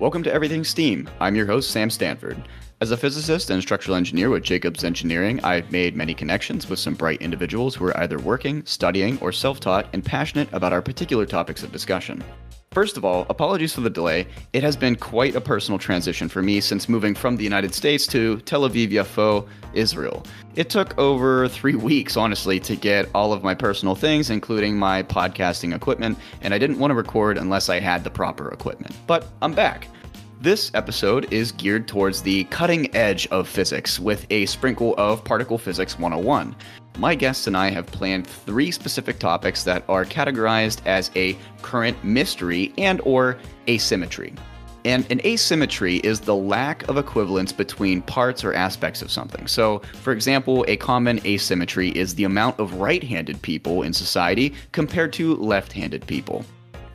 Welcome to Everything STEAM. I'm your host, Sam Stanford. As a physicist and structural engineer with Jacobs Engineering, I've made many connections with some bright individuals who are either working, studying, or self taught and passionate about our particular topics of discussion. First of all, apologies for the delay. It has been quite a personal transition for me since moving from the United States to Tel Aviv Yafo, Israel. It took over three weeks, honestly, to get all of my personal things, including my podcasting equipment, and I didn't want to record unless I had the proper equipment. But I'm back. This episode is geared towards the cutting edge of physics with a sprinkle of particle physics 101. My guests and I have planned three specific topics that are categorized as a current mystery and or asymmetry. And an asymmetry is the lack of equivalence between parts or aspects of something. So, for example, a common asymmetry is the amount of right handed people in society compared to left handed people.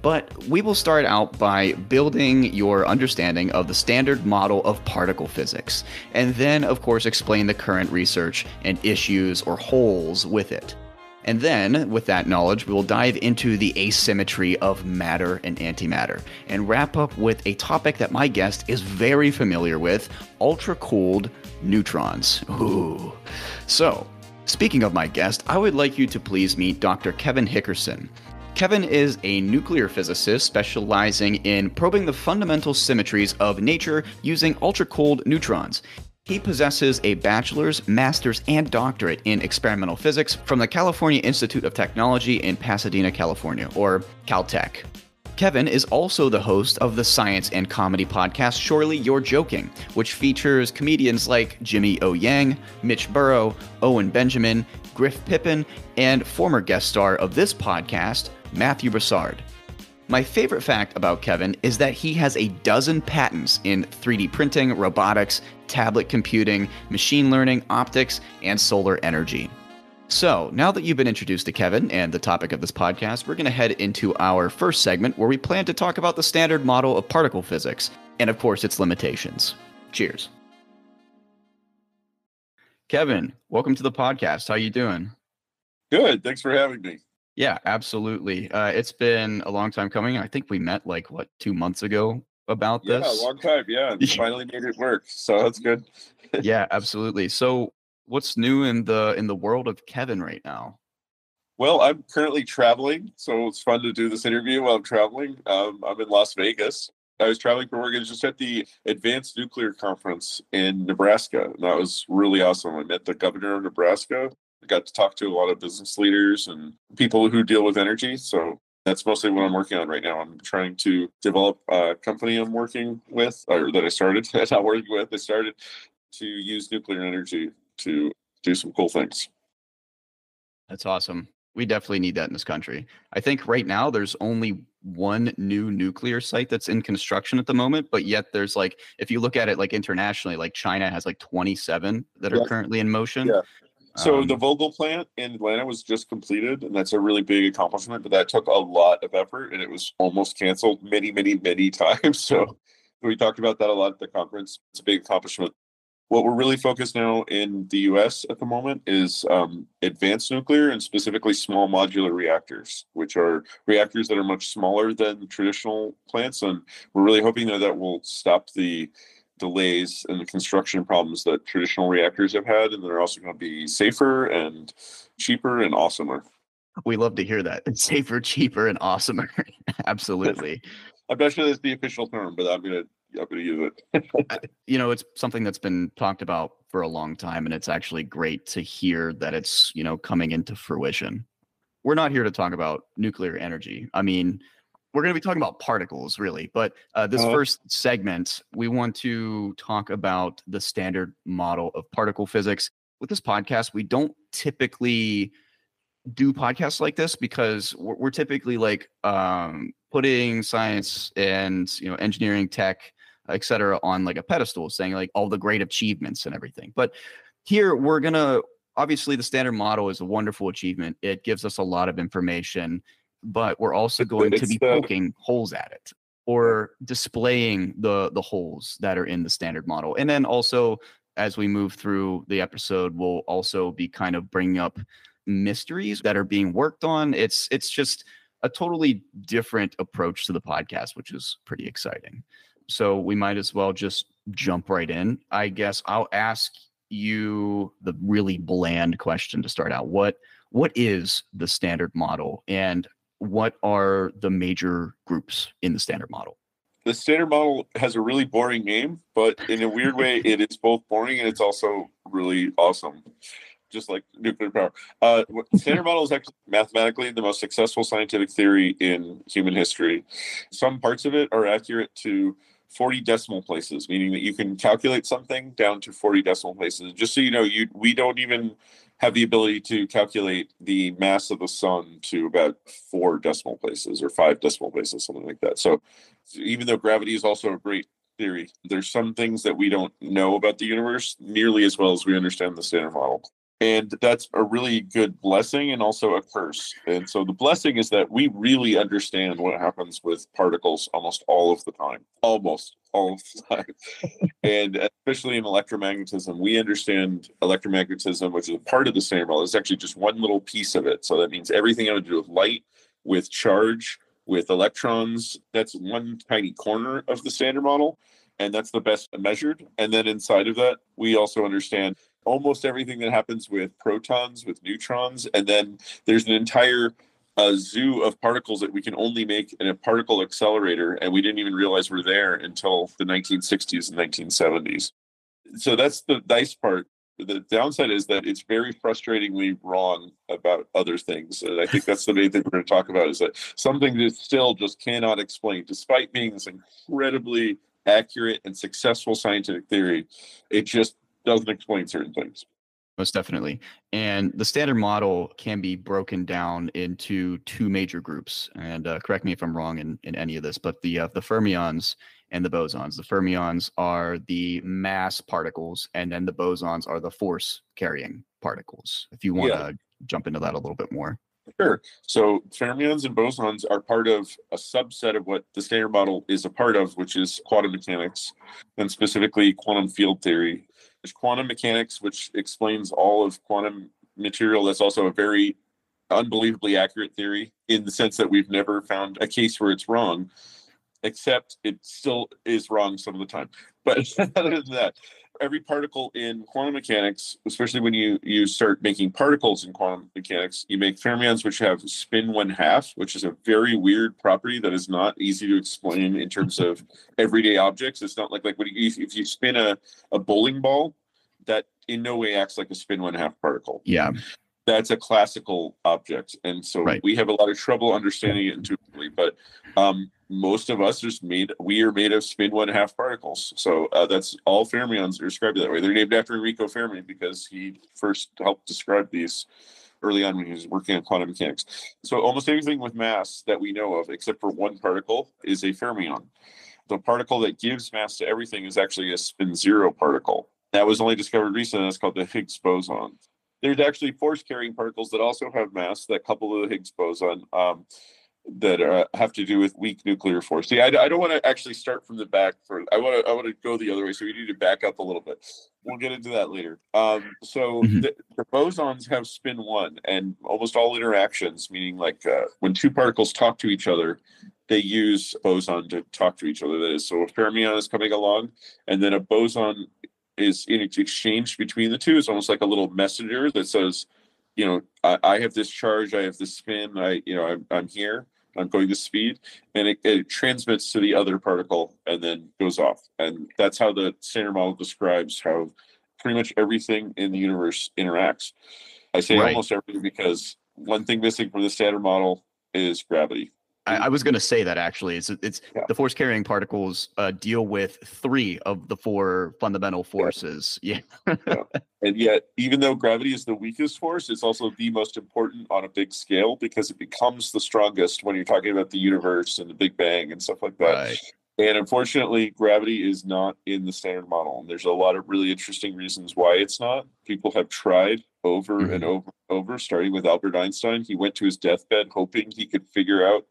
But we will start out by building your understanding of the standard model of particle physics, and then, of course, explain the current research and issues or holes with it. And then, with that knowledge, we will dive into the asymmetry of matter and antimatter and wrap up with a topic that my guest is very familiar with ultra cooled neutrons. Ooh. So, speaking of my guest, I would like you to please meet Dr. Kevin Hickerson. Kevin is a nuclear physicist specializing in probing the fundamental symmetries of nature using ultra cold neutrons. He possesses a bachelor's, master's, and doctorate in experimental physics from the California Institute of Technology in Pasadena, California, or Caltech. Kevin is also the host of the science and comedy podcast Surely You're Joking, which features comedians like Jimmy O. Yang, Mitch Burrow, Owen Benjamin, Griff Pippin, and former guest star of this podcast, Matthew Broussard. My favorite fact about Kevin is that he has a dozen patents in 3D printing, robotics, tablet computing, machine learning, optics, and solar energy. So, now that you've been introduced to Kevin and the topic of this podcast, we're going to head into our first segment where we plan to talk about the standard model of particle physics and, of course, its limitations. Cheers. Kevin, welcome to the podcast. How are you doing? Good. Thanks for having me. Yeah, absolutely. Uh, it's been a long time coming. I think we met like what two months ago about yeah, this. Yeah, a long time. Yeah, finally made it work. So that's good. yeah, absolutely. So, what's new in the in the world of Kevin right now? Well, I'm currently traveling, so it's fun to do this interview while I'm traveling. Um, I'm in Las Vegas. I was traveling for work and just at the Advanced Nuclear Conference in Nebraska. And that was really awesome. I met the governor of Nebraska I got to talk to a lot of business leaders and people who deal with energy. So that's mostly what I'm working on right now. I'm trying to develop a company I'm working with, or that I started, not working with. I started to use nuclear energy to do some cool things. That's awesome. We definitely need that in this country. I think right now there's only one new nuclear site that's in construction at the moment, but yet there's like, if you look at it like internationally, like China has like 27 that are yeah. currently in motion. Yeah. So um, the Vogtle plant in Atlanta was just completed, and that's a really big accomplishment. But that took a lot of effort, and it was almost canceled many, many, many times. So we talked about that a lot at the conference. It's a big accomplishment. What we're really focused now in the U.S. at the moment is um, advanced nuclear and specifically small modular reactors, which are reactors that are much smaller than traditional plants, and we're really hoping that that will stop the delays and the construction problems that traditional reactors have had, and they're also going to be safer and cheaper and awesomer. We love to hear that. It's safer, cheaper, and awesomer. Absolutely. I'm not sure that's the official term, but I'm gonna I'm gonna use it. you know, it's something that's been talked about for a long time, and it's actually great to hear that it's you know coming into fruition. We're not here to talk about nuclear energy. I mean, we're going to be talking about particles really but uh, this uh, first segment we want to talk about the standard model of particle physics. With this podcast we don't typically do podcasts like this because we're, we're typically like um, putting science and you know engineering tech etc on like a pedestal saying like all the great achievements and everything. But here we're going to obviously the standard model is a wonderful achievement. It gives us a lot of information but we're also going to be poking holes at it or displaying the the holes that are in the standard model and then also as we move through the episode we'll also be kind of bringing up mysteries that are being worked on it's it's just a totally different approach to the podcast which is pretty exciting so we might as well just jump right in. I guess I'll ask you the really bland question to start out. What what is the standard model and what are the major groups in the standard model? The standard model has a really boring name, but in a weird way, it is both boring and it's also really awesome. Just like nuclear power. Uh, standard model is actually mathematically the most successful scientific theory in human history. Some parts of it are accurate to 40 decimal places, meaning that you can calculate something down to 40 decimal places. Just so you know, you we don't even have the ability to calculate the mass of the sun to about four decimal places or five decimal places, something like that. So even though gravity is also a great theory, there's some things that we don't know about the universe nearly as well as we understand the standard model and that's a really good blessing and also a curse. And so the blessing is that we really understand what happens with particles almost all of the time almost all of the time. And especially in electromagnetism we understand electromagnetism which is a part of the standard model it's actually just one little piece of it. So that means everything having to do with light with charge with electrons that's one tiny corner of the standard model. And that's the best measured. And then inside of that we also understand almost everything that happens with protons, with neutrons, and then there's an entire uh, zoo of particles that we can only make in a particle accelerator, and we didn't even realize were there until the 1960s and 1970s. So that's the nice part. The downside is that it's very frustratingly wrong about other things, and I think that's the main thing we're going to talk about. Is that something that still just cannot explain, despite being this incredibly accurate and successful scientific theory, it just doesn't explain certain things. Most definitely. And the standard model can be broken down into two major groups. And uh, correct me if I'm wrong in, in any of this, but the uh, the fermions and the bosons. The fermions are the mass particles, and then the bosons are the force carrying particles. If you want to yeah. jump into that a little bit more. Sure. So fermions and bosons are part of a subset of what the standard model is a part of, which is quantum mechanics, and specifically quantum field theory. There's quantum mechanics, which explains all of quantum material. That's also a very unbelievably accurate theory in the sense that we've never found a case where it's wrong, except it still is wrong some of the time. But other than that, every particle in quantum mechanics, especially when you you start making particles in quantum mechanics, you make fermions which have spin one half, which is a very weird property that is not easy to explain in terms of everyday objects. It's not like like when you, if you spin a, a bowling ball, that in no way acts like a spin one half particle. Yeah that's a classical object and so right. we have a lot of trouble understanding it intuitively but um, most of us are made we are made of spin one half particles. So uh, that's all fermions are described that way. They're named after enrico fermi because he first helped describe these early on when he was working on quantum mechanics. So almost anything with mass that we know of except for one particle is a fermion. The particle that gives mass to everything is actually a spin zero particle. That was only discovered recently it's called the higgs boson. There's actually force carrying particles that also have mass that couple to the Higgs boson. Um, that uh, have to do with weak nuclear force. See, I, I don't want to actually start from the back. For I want to I want to go the other way. So we need to back up a little bit. We'll get into that later. Um, so mm-hmm. the, the, bosons have spin one, and almost all interactions, meaning like uh, when two particles talk to each other, they use boson to talk to each other. That is, so a fermion is coming along, and then a boson is in exchange between the two. It's almost like a little messenger that says, you know, I, I have this charge, I have this spin, I, you know, I'm, I'm here, I'm going this speed, and it, it transmits to the other particle and then goes off. And that's how the standard model describes how pretty much everything in the universe interacts. I say right. almost everything because one thing missing from the standard model is gravity. I, I was going to say that actually. It's it's yeah. the force carrying particles uh, deal with three of the four fundamental forces. Yeah. yeah. And yet, even though gravity is the weakest force, it's also the most important on a big scale because it becomes the strongest when you're talking about the universe and the Big Bang and stuff like that. Right. And unfortunately, gravity is not in the standard model. And there's a lot of really interesting reasons why it's not. People have tried over mm-hmm. and over and over, starting with Albert Einstein. He went to his deathbed hoping he could figure out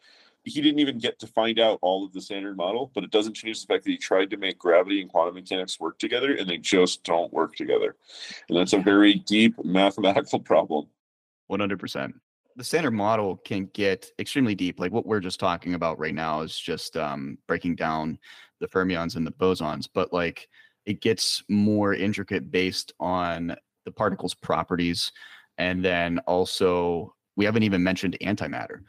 he didn't even get to find out all of the standard model, but it doesn't change the fact that he tried to make gravity and quantum mechanics work together and they just don't work together. And that's a very deep mathematical problem. 100%. the standard model can get extremely deep. Like what we're just talking about right now is just um, breaking down the fermions and the bosons, but like it gets more intricate based on the particle's properties. And then also, we haven't even mentioned antimatter.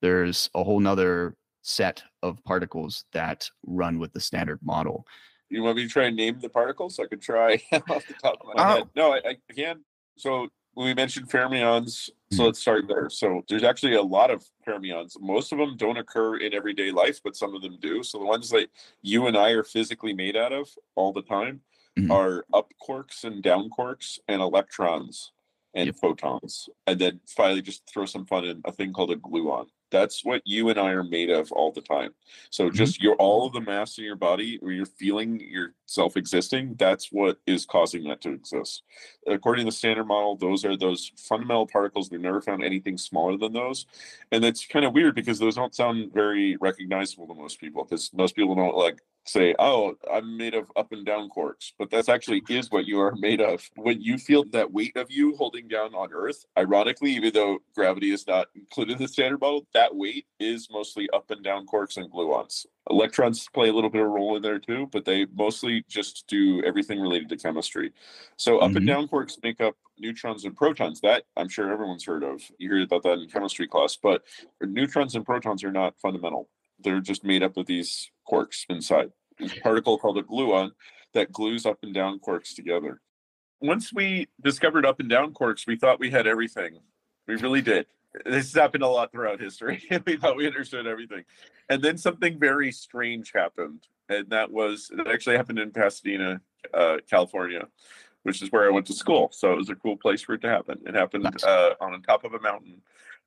There's a whole nother set of particles that run with the standard model. You want me to try and name the particles? I could try off the top of my oh. head. No, I, I can. So we mentioned fermions, so hmm. let's start there. So there's actually a lot of fermions. Most of them don't occur in everyday life, but some of them do. So the ones that you and I are physically made out of all the time mm-hmm. are up quarks and down quarks and electrons and yep. photons. And then finally just throw some fun in a thing called a gluon. That's what you and I are made of all the time. So mm-hmm. just your all of the mass in your body or you're feeling yourself existing, that's what is causing that to exist. According to the standard model, those are those fundamental particles. We've never found anything smaller than those. And that's kind of weird because those don't sound very recognizable to most people because most people don't like say, "Oh, I'm made of up and down quarks," but that's actually is what you are made of. When you feel that weight of you holding down on Earth, ironically, even though gravity is not included in the standard model, that weight is mostly up and down quarks and gluons. Electrons play a little bit of a role in there too, but they mostly just do everything related to chemistry. So up mm-hmm. and down quarks make up neutrons and protons. That I'm sure everyone's heard of. You heard about that in chemistry class, but neutrons and protons are not fundamental. They're just made up of these quarks inside particle called a gluon that glues up and down quarks together. Once we discovered up and down quarks, we thought we had everything. We really did. This has happened a lot throughout history. we thought we understood everything. And then something very strange happened. And that was, it actually happened in Pasadena, uh, California, which is where I went to school. So it was a cool place for it to happen. It happened nice. uh, on top of a mountain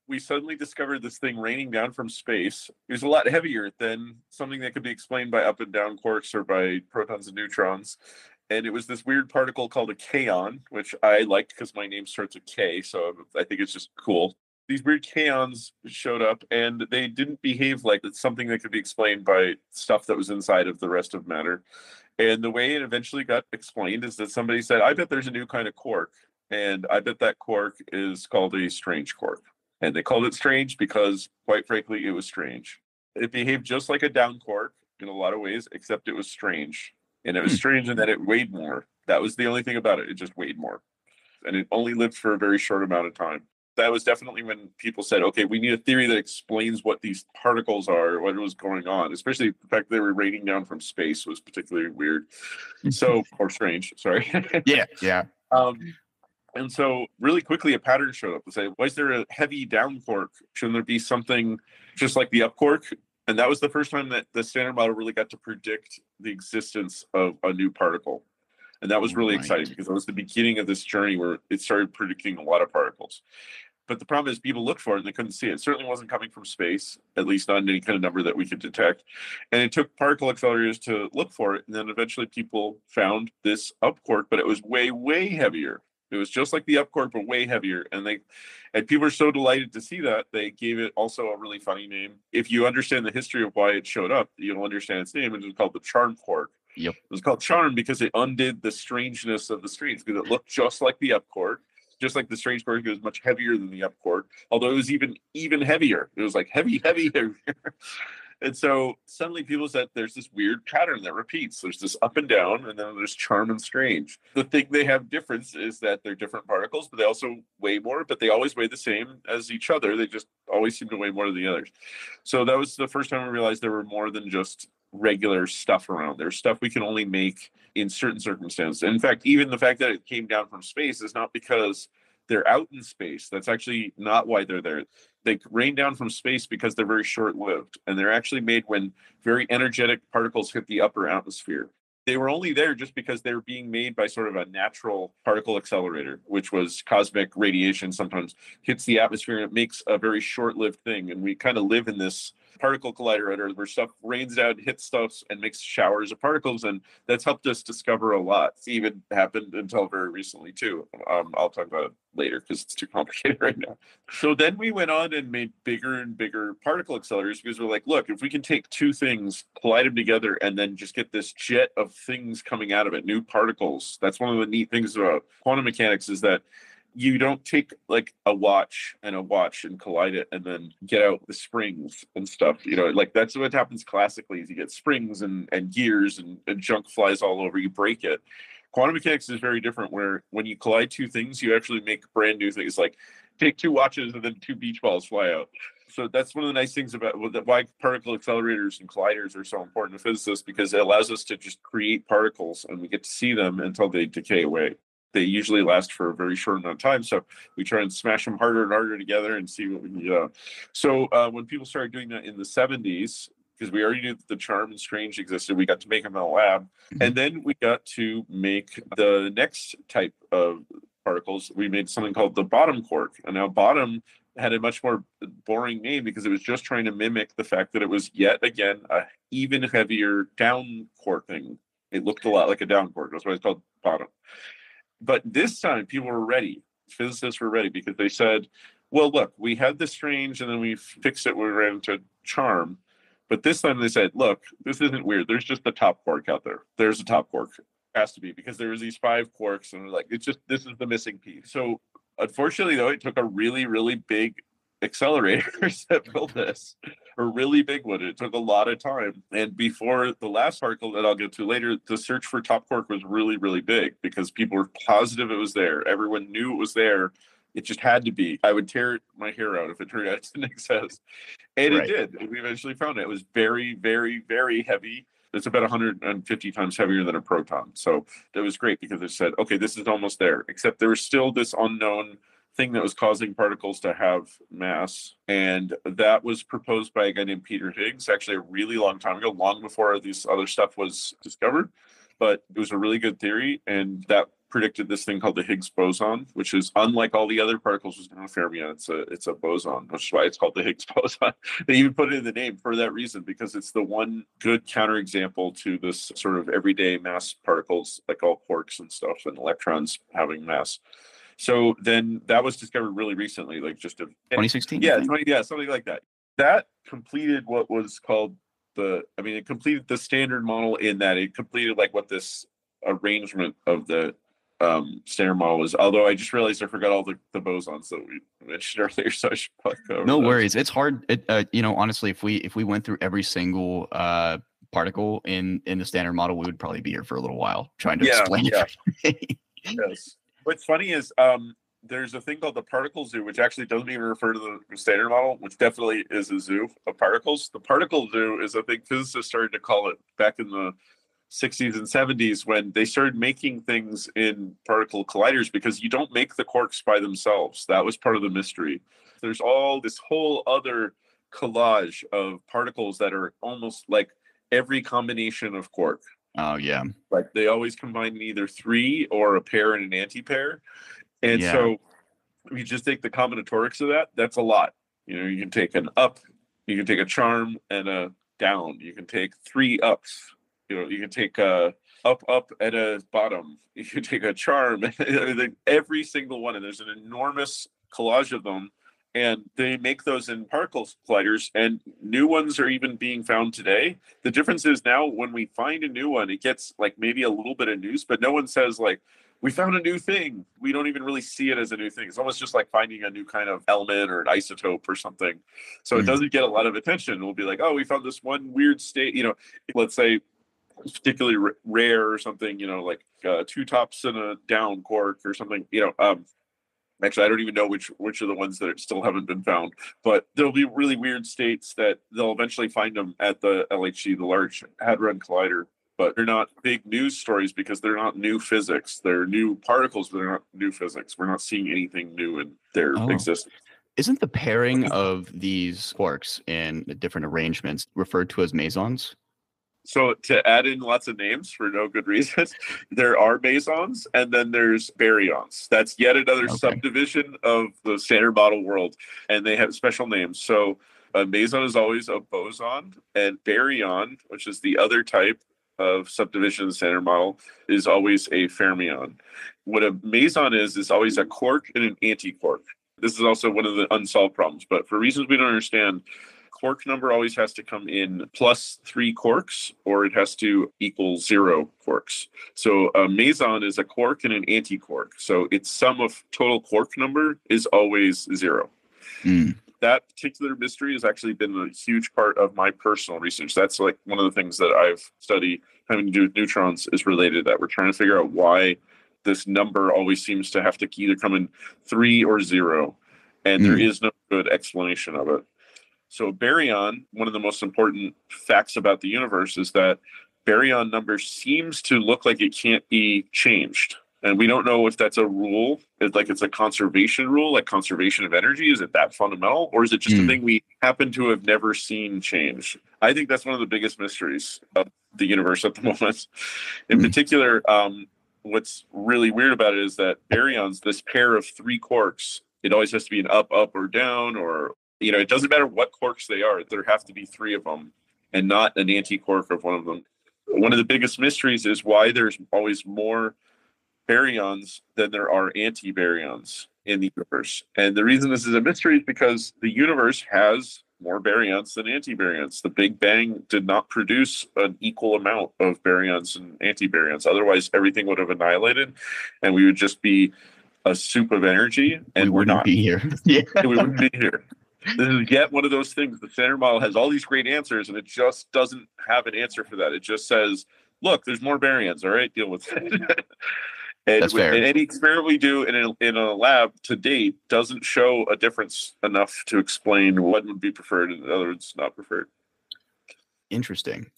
we suddenly discovered this thing raining down from space. It was a lot heavier than something that could be explained by up and down quarks or by protons and neutrons. And it was this weird particle called a kaon, which I liked because my name starts with K. So I think it's just cool. These weird kaons showed up and they didn't behave like it's something that could be explained by stuff that was inside of the rest of matter. And the way it eventually got explained is that somebody said, I bet there's a new kind of quark. And I bet that quark is called a strange quark. And they called it strange because, quite frankly, it was strange. It behaved just like a down quark in a lot of ways, except it was strange. And it was hmm. strange in that it weighed more. That was the only thing about it. It just weighed more. And it only lived for a very short amount of time. That was definitely when people said, okay, we need a theory that explains what these particles are, what was going on, especially the fact that they were raining down from space was particularly weird. So, or strange, sorry. yeah, yeah. Um, and so, really quickly, a pattern showed up to say, why is there a heavy down quark? Shouldn't there be something just like the up quark? And that was the first time that the standard model really got to predict the existence of a new particle. And that was really right. exciting because it was the beginning of this journey where it started predicting a lot of particles. But the problem is, people looked for it and they couldn't see it. It certainly wasn't coming from space, at least not in any kind of number that we could detect. And it took particle accelerators to look for it. And then eventually people found this up quark, but it was way, way heavier. It was just like the up quark, but way heavier. And they and people are so delighted to see that they gave it also a really funny name. If you understand the history of why it showed up, you'll understand its name. It was called the charm quark. Yep. It was called charm because it undid the strangeness of the strange because it looked just like the up quark. Just like the strange quark, it was much heavier than the up quark, although it was even even heavier. It was like heavy, heavy, heavier. And so suddenly people said there's this weird pattern that repeats. There's this up and down, and then there's charm and strange. The thing they have difference is that they're different particles, but they also weigh more, but they always weigh the same as each other. They just always seem to weigh more than the others. So that was the first time I realized there were more than just regular stuff around. There's stuff we can only make in certain circumstances. In fact, even the fact that it came down from space is not because they're out in space. That's actually not why they're there they rain down from space because they're very short lived and they're actually made when very energetic particles hit the upper atmosphere. They were only there just because they were being made by sort of a natural particle accelerator, which was cosmic radiation sometimes hits the atmosphere and it makes a very short lived thing. And we kind of live in this particle collider where stuff rains down, hits stuff, and makes showers of particles, and that's helped us discover a lot. It's even happened until very recently too. Um, I'll talk about it later because it's too complicated right now. So then we went on and made bigger and bigger particle accelerators because we're like, look, if we can take two things, collide them together, and then just get this jet of things coming out of it, new particles. That's one of the neat things about quantum mechanics is that you don't take like a watch and a watch and collide it and then get out the springs and stuff you know like that's what happens classically is you get springs and and gears and, and junk flies all over you break it. Quantum mechanics is very different where when you collide two things you actually make brand new things like take two watches and then two beach balls fly out. So that's one of the nice things about why particle accelerators and colliders are so important to physicists because it allows us to just create particles and we get to see them until they decay away they usually last for a very short amount of time. So we try and smash them harder and harder together and see what we can get out. So uh, when people started doing that in the 70s, because we already knew that the charm and strange existed, we got to make them in a lab. Mm-hmm. And then we got to make the next type of particles. We made something called the bottom quark. And now bottom had a much more boring name because it was just trying to mimic the fact that it was yet again a even heavier down quark thing. It looked a lot like a down quark. That's why it's called bottom. But this time, people were ready. Physicists were ready because they said, well, look, we had the strange and then we fixed it we ran into charm. But this time they said, look, this isn't weird. There's just the top quark out there. There's a top quark. Has to be because there's these five quarks and like it's just this is the missing piece. So unfortunately though, it took a really, really big accelerators that built this a really big one. It took a lot of time. And before the last particle that I'll get to later, the search for top quark was really, really big because people were positive it was there. Everyone knew it was there. It just had to be. I would tear my hair out if it turned out it didn't exist. And right. it did. We eventually found it. It was very, very, very heavy. It's about 150 times heavier than a proton. So that was great because it said, okay, this is almost there. Except there was still this unknown thing that was causing particles to have mass. And that was proposed by a guy named Peter Higgs, actually a really long time ago, long before this other stuff was discovered. But it was a really good theory. And that predicted this thing called the Higgs boson, which is unlike all the other particles. was a fermion; it's a it's a boson, which is why it's called the Higgs boson. they even put it in the name for that reason because it's the one good counterexample to this sort of everyday mass particles, like all quarks and stuff, and electrons having mass. So then that was discovered really recently, like just a 2016. Yeah, 20, yeah, something like that. That completed what was called the. I mean, it completed the standard model in that it completed like what this arrangement of the um, standard model was. Although I just realized I forgot all the, the bosons that we mentioned earlier, so I should probably No worries. It's hard. It, uh, you know, honestly, if we if we went through every single uh, particle in in the standard model, we would probably be here for a little while trying to yeah, explain yeah. it. yes. What's funny is um, there's a thing called the particle zoo, which actually doesn't even refer to the standard model, which definitely is a zoo of particles. The particle zoo is a thing physicists started to call it back in the 60s and 70s when they started making things in particle colliders because you don't make the quarks by themselves. That was part of the mystery. There's all this whole other collage of particles that are almost like every combination of quark. Oh yeah. Like they always combine either three or a pair and an anti-pair. And yeah. so if you just take the combinatorics of that, that's a lot. You know, you can take an up, you can take a charm and a down. You can take three ups. You know, you can take a up, up, at a bottom. You can take a charm, every single one, and there's an enormous collage of them and they make those in particle colliders and new ones are even being found today. The difference is now when we find a new one it gets like maybe a little bit of news but no one says like we found a new thing. We don't even really see it as a new thing. It's almost just like finding a new kind of element or an isotope or something. So mm-hmm. it doesn't get a lot of attention. We'll be like oh we found this one weird state you know let's say particularly r- rare or something you know like uh, two tops and a down quark or something you know um Actually, I don't even know which which are the ones that still haven't been found. But there'll be really weird states that they'll eventually find them at the LHC, the Large Hadron Collider. But they're not big news stories because they're not new physics. They're new particles, but they're not new physics. We're not seeing anything new in their oh. existence. Isn't the pairing of these quarks in different arrangements referred to as mesons? So to add in lots of names for no good reason, there are mesons and then there's baryons. That's yet another okay. subdivision of the standard model world, and they have special names. So a meson is always a boson, and baryon, which is the other type of subdivision of the standard model, is always a fermion. What a meson is is always a quark and an antiquark. This is also one of the unsolved problems, but for reasons we don't understand, quark number always has to come in plus three quarks or it has to equal zero quarks. So a meson is a quark and an anti-quark. So its sum of total quark number is always zero. Mm. That particular mystery has actually been a huge part of my personal research. That's like one of the things that I've studied having to do with neutrons is related to that. We're trying to figure out why this number always seems to have to either come in three or zero. And there Mm. is no good explanation of it. So baryon, one of the most important facts about the universe is that baryon number seems to look like it can't be changed. And we don't know if that's a rule, it's like it's a conservation rule, like conservation of energy. Is it that fundamental? Or is it just a Hmm. thing we happen to have never seen change? I think that's one of the biggest mysteries of the universe at the moment. In Hmm. particular, um, what's really weird about it is that baryons, this pair of three quarks, it always has to be an up, up, or down, or you know, it doesn't matter what quarks they are. There have to be three of them, and not an anti-quark of one of them. One of the biggest mysteries is why there's always more baryons than there are anti-baryons in the universe. And the reason this is a mystery is because the universe has more baryons than anti-baryons. The Big Bang did not produce an equal amount of baryons and anti-baryons. Otherwise, everything would have annihilated, and we would just be a soup of energy. And we we're wouldn't not. be here. yeah. we wouldn't be here. This is yet one of those things. The standard model has all these great answers, and it just doesn't have an answer for that. It just says, "Look, there's more baryons. All right, deal with it." and, That's fair. and any experiment we do in a, in a lab to date doesn't show a difference enough to explain what would be preferred and the other one's not preferred. Interesting.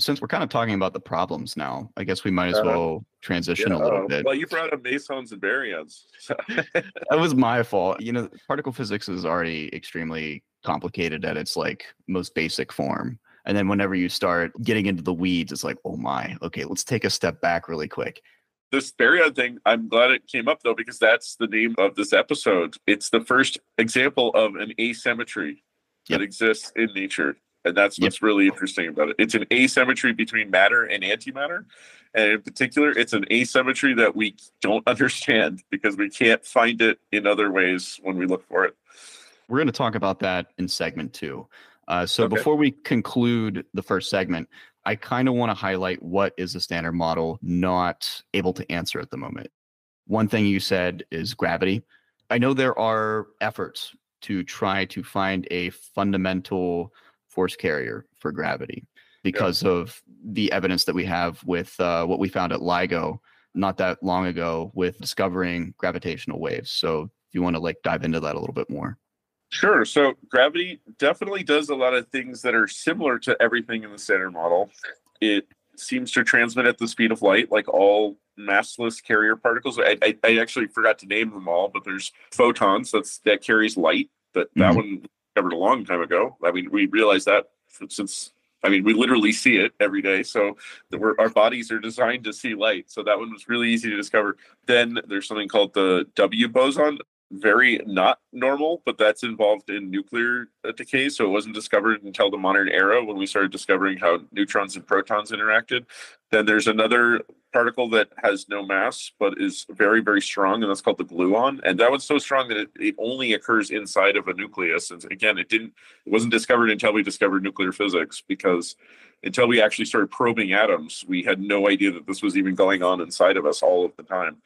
Since we're kind of talking about the problems now, I guess we might as Uh-huh. well transition a little uh, bit. Well, you brought up mesons and baryons. That was my fault. You know, particle physics is already extremely complicated at its like most basic form. And then whenever you start getting into the weeds, it's like, oh my, okay, let's take a step back really quick. this baryon thing, I'm glad it came up though, because that's the name of this episode. It's the first example of an asymmetry that exists in nature. And that's Yep. what's really interesting about it. It's an asymmetry between matter and antimatter. And in particular, it's an asymmetry that we don't understand because we can't find it in other ways when we look for it. We're going to talk about that in segment two. Uh, so Okay. before we conclude the first segment, I kind of want to highlight what is the standard model not able to answer at the moment. One thing you said is gravity. I know there are efforts to try to find a fundamental force carrier for gravity because of the evidence that we have with uh, what we found at LIGO not that long ago with discovering gravitational waves. So if you want to like dive into that a little bit more. Sure. So gravity definitely does a lot of things that are similar to everything in the standard model. It seems to transmit at the speed of light, like all massless carrier particles. I, I, I actually forgot to name them all, but there's photons that's that carries light. That that Mhm. one covered a long time ago. I mean, we realized that since I mean, we literally see it every day. So our bodies are designed to see light. So that one was really easy to discover. Then there's something called the W boson. Very not normal, but that's involved in nuclear decay. So it wasn't discovered until the modern era when we started discovering how neutrons and protons interacted. Then there's another particle that has no mass but is very very strong and that's called the gluon and that one's so strong that it, it only occurs inside of a nucleus and again it didn't it wasn't discovered until we discovered nuclear physics because until we actually started probing atoms we had no idea that this was even going on inside of us all of the time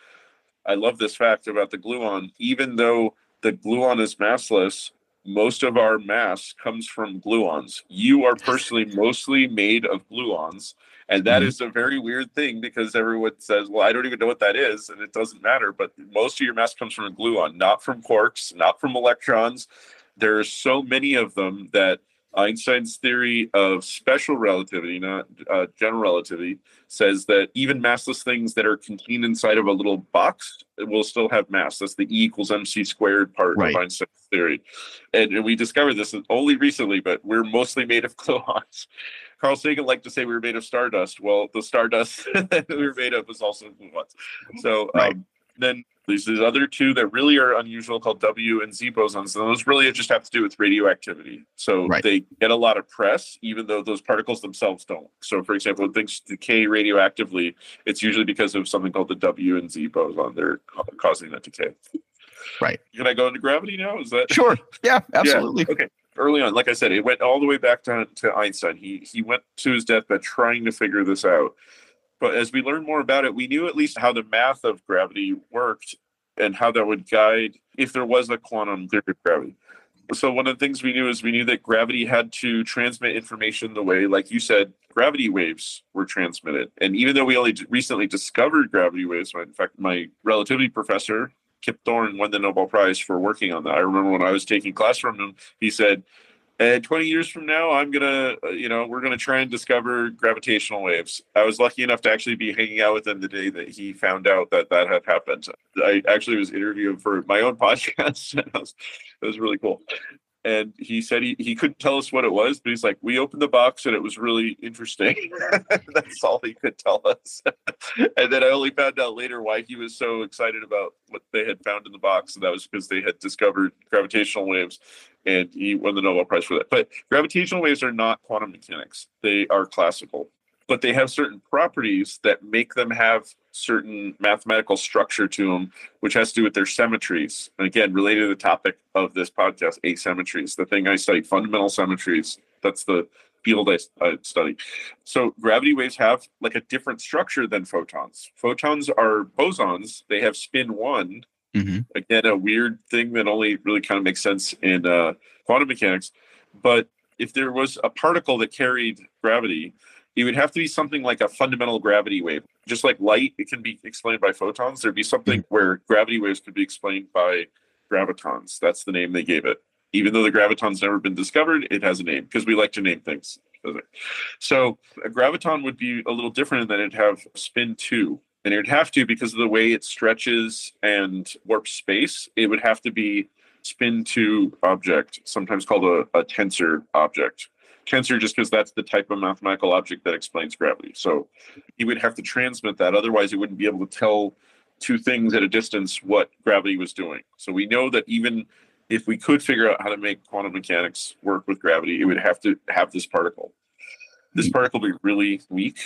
i love this fact about the gluon even though the gluon is massless most of our mass comes from gluons you are personally mostly made of gluons and that Mhm. is a very weird thing because everyone says, well, I don't even know what that is. And it doesn't matter. But most of your mass comes from a gluon, not from quarks, not from electrons. There are so many of them that Einstein's theory of special relativity, not uh, general relativity, says that even massless things that are contained inside of a little box will still have mass. That's the E equals mc squared part Right. of Einstein's theory. And, and we discovered this only recently, but we're mostly made of gluons. Carl Sagan liked to say we were made of stardust. Well, the stardust that we were made of was also gluons. So Right. um, then there's these other two that really are unusual called W and Z bosons. And those really just have to do with radioactivity. So Right. they get a lot of press, even though those particles themselves don't. So, for example, when things decay radioactively, it's usually because of something called the W and Z boson. They're causing that decay. Right. Can I go into gravity now? Is that Sure. Yeah, absolutely. Okay. early on, like I said, it went all the way back to, to Einstein. He he went to his deathbed trying to figure this out. But as we learned more about it, we knew at least how the math of gravity worked and how that would guide if there was a quantum theory of gravity. So one of the things we knew is we knew that gravity had to transmit information the way, like you said, gravity waves were transmitted. And even though we only recently discovered gravity waves, in fact, my relativity professor Kip Thorne won the Nobel Prize for working on that. I remember when I was taking class from him, he said, and 20 years from now i'm gonna uh, you know we're gonna try and discover gravitational waves. I was lucky enough to actually be hanging out with him the day that he found out that that had happened. I actually was interviewing for my own podcast it was, it was really cool and he said he, he couldn't tell us what it was but he's like we opened the box and it was really interesting. That's all he could tell us. And then i only found out later why he was so excited about what they had found in the box and that was because they had discovered gravitational waves and he won the nobel prize for that. But gravitational waves are not quantum mechanics. They are classical but they have certain properties that make them have certain mathematical structure to them, which has to do with their symmetries. And again, related to the topic of this podcast, asymmetries, the thing I study, fundamental symmetries. That's the field I, I study. So gravity waves have like a different structure than photons. Photons are bosons. They have spin one. Mm-hmm. Again, a weird thing that only really kind of makes sense in uh, quantum mechanics. But if there was a particle that carried gravity, it would have to be something like a fundamental gravity wave. Just like light, it can be explained by photons. There'd be something mm. where gravity waves could be explained by gravitons. That's the name they gave it. Even though the graviton's never been discovered, it has a name because we like to name things. So a graviton would be a little different in that it'd have spin two. And it would have to, because of the way it stretches and warps space, it would have to be spin two object, sometimes called a, a tensor object tensor just because that's the type of mathematical object that explains gravity. So he would have to transmit that. Otherwise, he wouldn't be able to tell two things at a distance what gravity was doing. So we know that even if we could figure out how to make quantum mechanics work with gravity, it would have to have this particle. This particle would be really weak.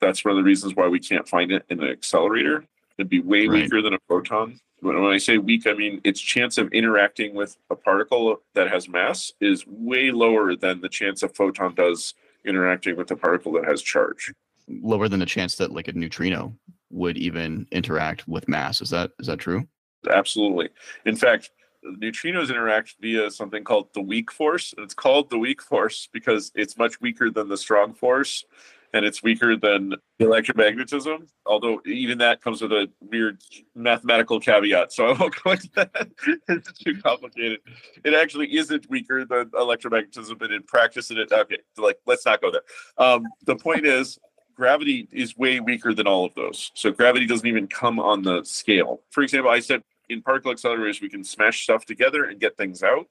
That's one of the reasons why we can't find it in an accelerator. It'd be way right. weaker than a photon when I say weak, I mean its chance of interacting with a particle that has mass is way lower than the chance a photon does interacting with a particle that has charge. Lower than the chance that like a neutrino would even interact with mass. Is that is that true? Absolutely. In fact, neutrinos interact via something called the weak force. It's called the weak force because it's much weaker than the strong force and it's weaker than electromagnetism. Although even that comes with a weird mathematical caveat, so I won't go into that. it's too complicated. It actually isn't weaker than electromagnetism, but in practice, it okay. Like let's not go there. Um, the point is. Gravity is way weaker than all of those. So gravity doesn't even come on the scale. For example, I said in particle accelerators, we can smash stuff together and get things out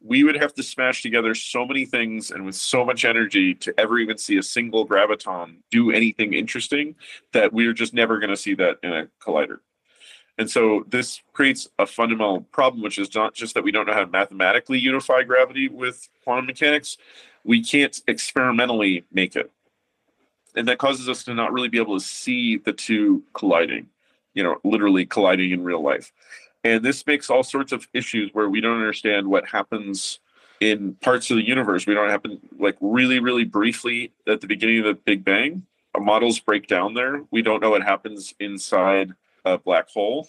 we would have to smash together so many things and with so much energy to ever even see a single graviton do anything interesting that we're just never going to see that in a collider. And so this creates a fundamental problem, which is not just that we don't know how to mathematically unify gravity with quantum mechanics, we can't experimentally make it. And that causes us to not really be able to see the two colliding, you know, literally colliding in real life. And this makes all sorts of issues where we don't understand what happens in parts of the universe. We don't happen like really, really briefly at the beginning of the Big Bang. Our models break down there. We don't know what happens inside a black hole.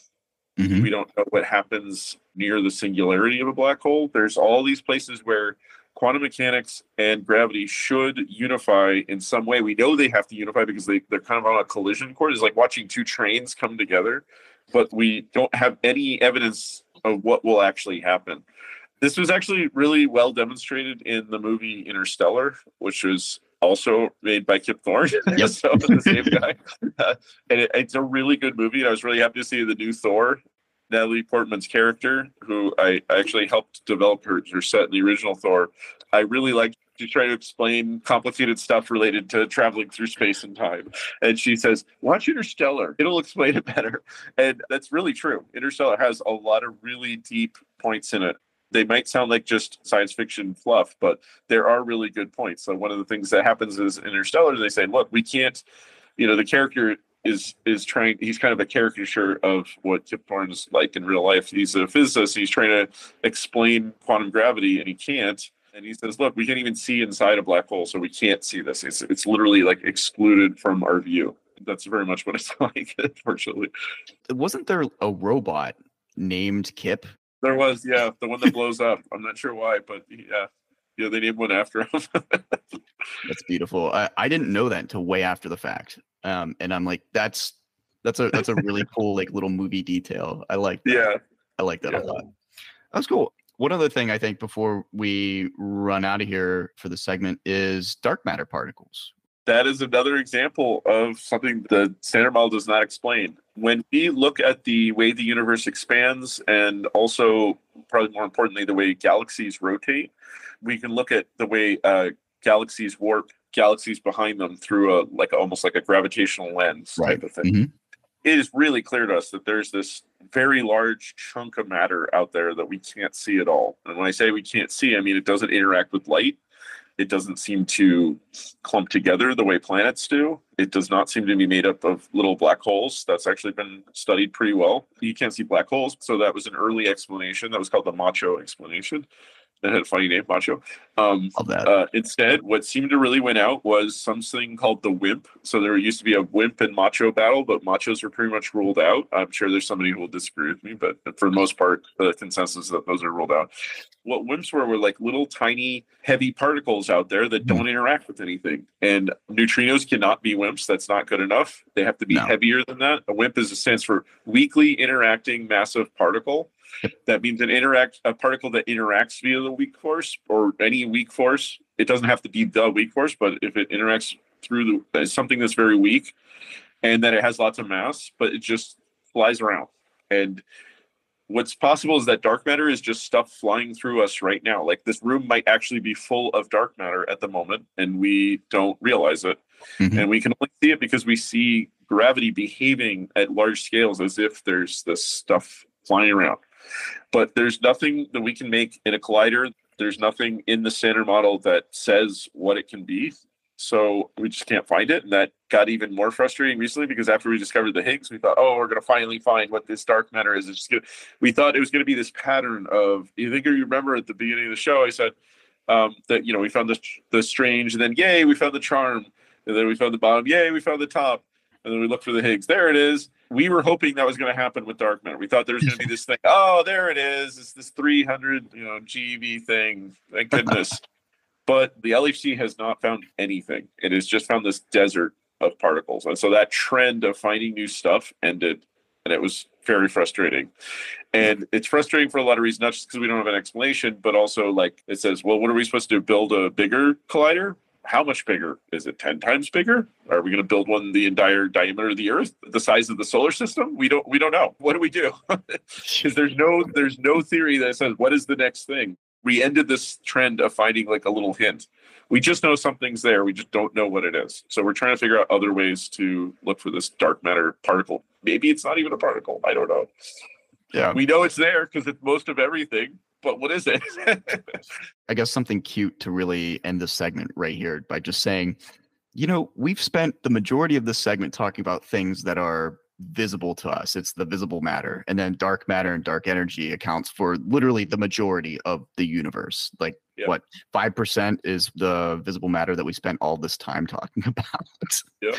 Mm-hmm. We don't know what happens near the singularity of a black hole. There's all these places where quantum mechanics and gravity should unify in some way. We know they have to unify because they, they're kind of on a collision course. It's like watching two trains come together but we don't have any evidence of what will actually happen. This was actually really well demonstrated in the movie Interstellar, which was also made by Kip Thorne, yep. so the same guy. Uh, and it, it's a really good movie. And I was really happy to see the new Thor, Natalie Portman's character, who I, I actually helped develop her, her set in the original Thor. I really liked to try to explain complicated stuff related to traveling through space and time. And she says, Watch Interstellar, it'll explain it better. And that's really true. Interstellar has a lot of really deep points in it. They might sound like just science fiction fluff, but there are really good points. So, one of the things that happens is Interstellar, they say, Look, we can't, you know, the character is is trying he's kind of a caricature of what Kip Thorne's like in real life. He's a physicist, he's trying to explain quantum gravity and he can't And he says, "Look, we can't even see inside a black hole, so we can't see this. It's it's literally like excluded from our view." That's very much what it's like, unfortunately. Wasn't there a robot named Kip? There was, yeah, the one that blows up. I'm not sure why, but yeah, yeah, they named one after him. that's beautiful. I, I didn't know that until way after the fact, um, and I'm like, that's that's a that's a really cool like little movie detail. I like. That. Yeah, I like that Yeah. a lot. That's cool. One other thing I think before we run out of here for the segment is dark matter particles. that is another example of something the standard model does not explain. When we look at the way the universe expands, and also probably more importantly, the way galaxies rotate, we can look at the way uh, galaxies warp galaxies behind them through a like almost like a gravitational lens type of thing. Mhm. It is really clear to us that there's this very large chunk of matter out there that we can't see at all. And when I say we can't see, I mean it doesn't interact with light it doesn't seem to clump together the way planets do. It does not seem to be made up of little black holes. That's actually been studied pretty well. You can't see black holes. So that was an early explanation. That was called the macho explanation. That had a funny name, macho. Um, uh, instead, what seemed to really win out was something called the wimp. So there used to be a wimp and macho battle, but machos were pretty much ruled out. I'm sure there's somebody who will disagree with me, but for the most part, the consensus is that those are ruled out. What wimps were were like little tiny heavy particles out there that don't interact with anything. And neutrinos cannot be wimps. That's not good enough. They have to be No. heavier than that. A wimp is a stands for weakly interacting massive particle. That means an interact a particle that interacts via the weak force or any weak force. It doesn't have to be the weak force, but if it interacts through the something that's very weak, and that it has lots of mass, but it just flies around. And what's possible is that dark matter is just stuff flying through us right now. Like this room might actually be full of dark matter at the moment, and we don't realize it. Mhm. And we can only see it because we see gravity behaving at large scales as if there's this stuff flying around. But there's nothing that we can make in a collider. There's nothing in the standard model that says what it can be. So we just can't find it. And that got even more frustrating recently because after we discovered the Higgs, we thought, oh, we're going to finally find what this dark matter is. It's just we thought it was going to be this pattern of, you think you remember at the beginning of the show, I said um, that, you know, we found the, the strange and then, yay, we found the charm. And then we found the bottom, yay, we found the top. And then we look for the Higgs. There it is. We were hoping that was going to happen with dark matter. We thought there was going to be this thing. Oh, there it is. It's this 300, you know, GeV thing. Thank goodness. but the LHC has not found anything. It has just found this desert of particles. And so that trend of finding new stuff ended. And it was very frustrating. And it's frustrating for a lot of reasons, not just because we don't have an explanation, but also like it says, well, what are we supposed to do? Build a bigger collider? How much bigger? Is it 10 times bigger? Are we going to build one the entire diameter of the earth, the size of the solar system? We don't we don't know. What do we do? Because there's no there's no theory that says what is the next thing. We ended this trend of finding like a little hint. We just know something's there. We just don't know what it is. So we're trying to figure out other ways to look for this dark matter particle. Maybe it's not even a particle. I don't know. Yeah. We know it's there because it's most of everything. But what is it? I guess something cute to really end this segment right here by just saying, you know, we've spent the majority of this segment talking about things that are visible to us. It's the visible matter. And then dark matter and dark energy accounts for literally the majority of the universe. Like Yeah. what, 5% is the visible matter that we spent all this time talking about. yeah.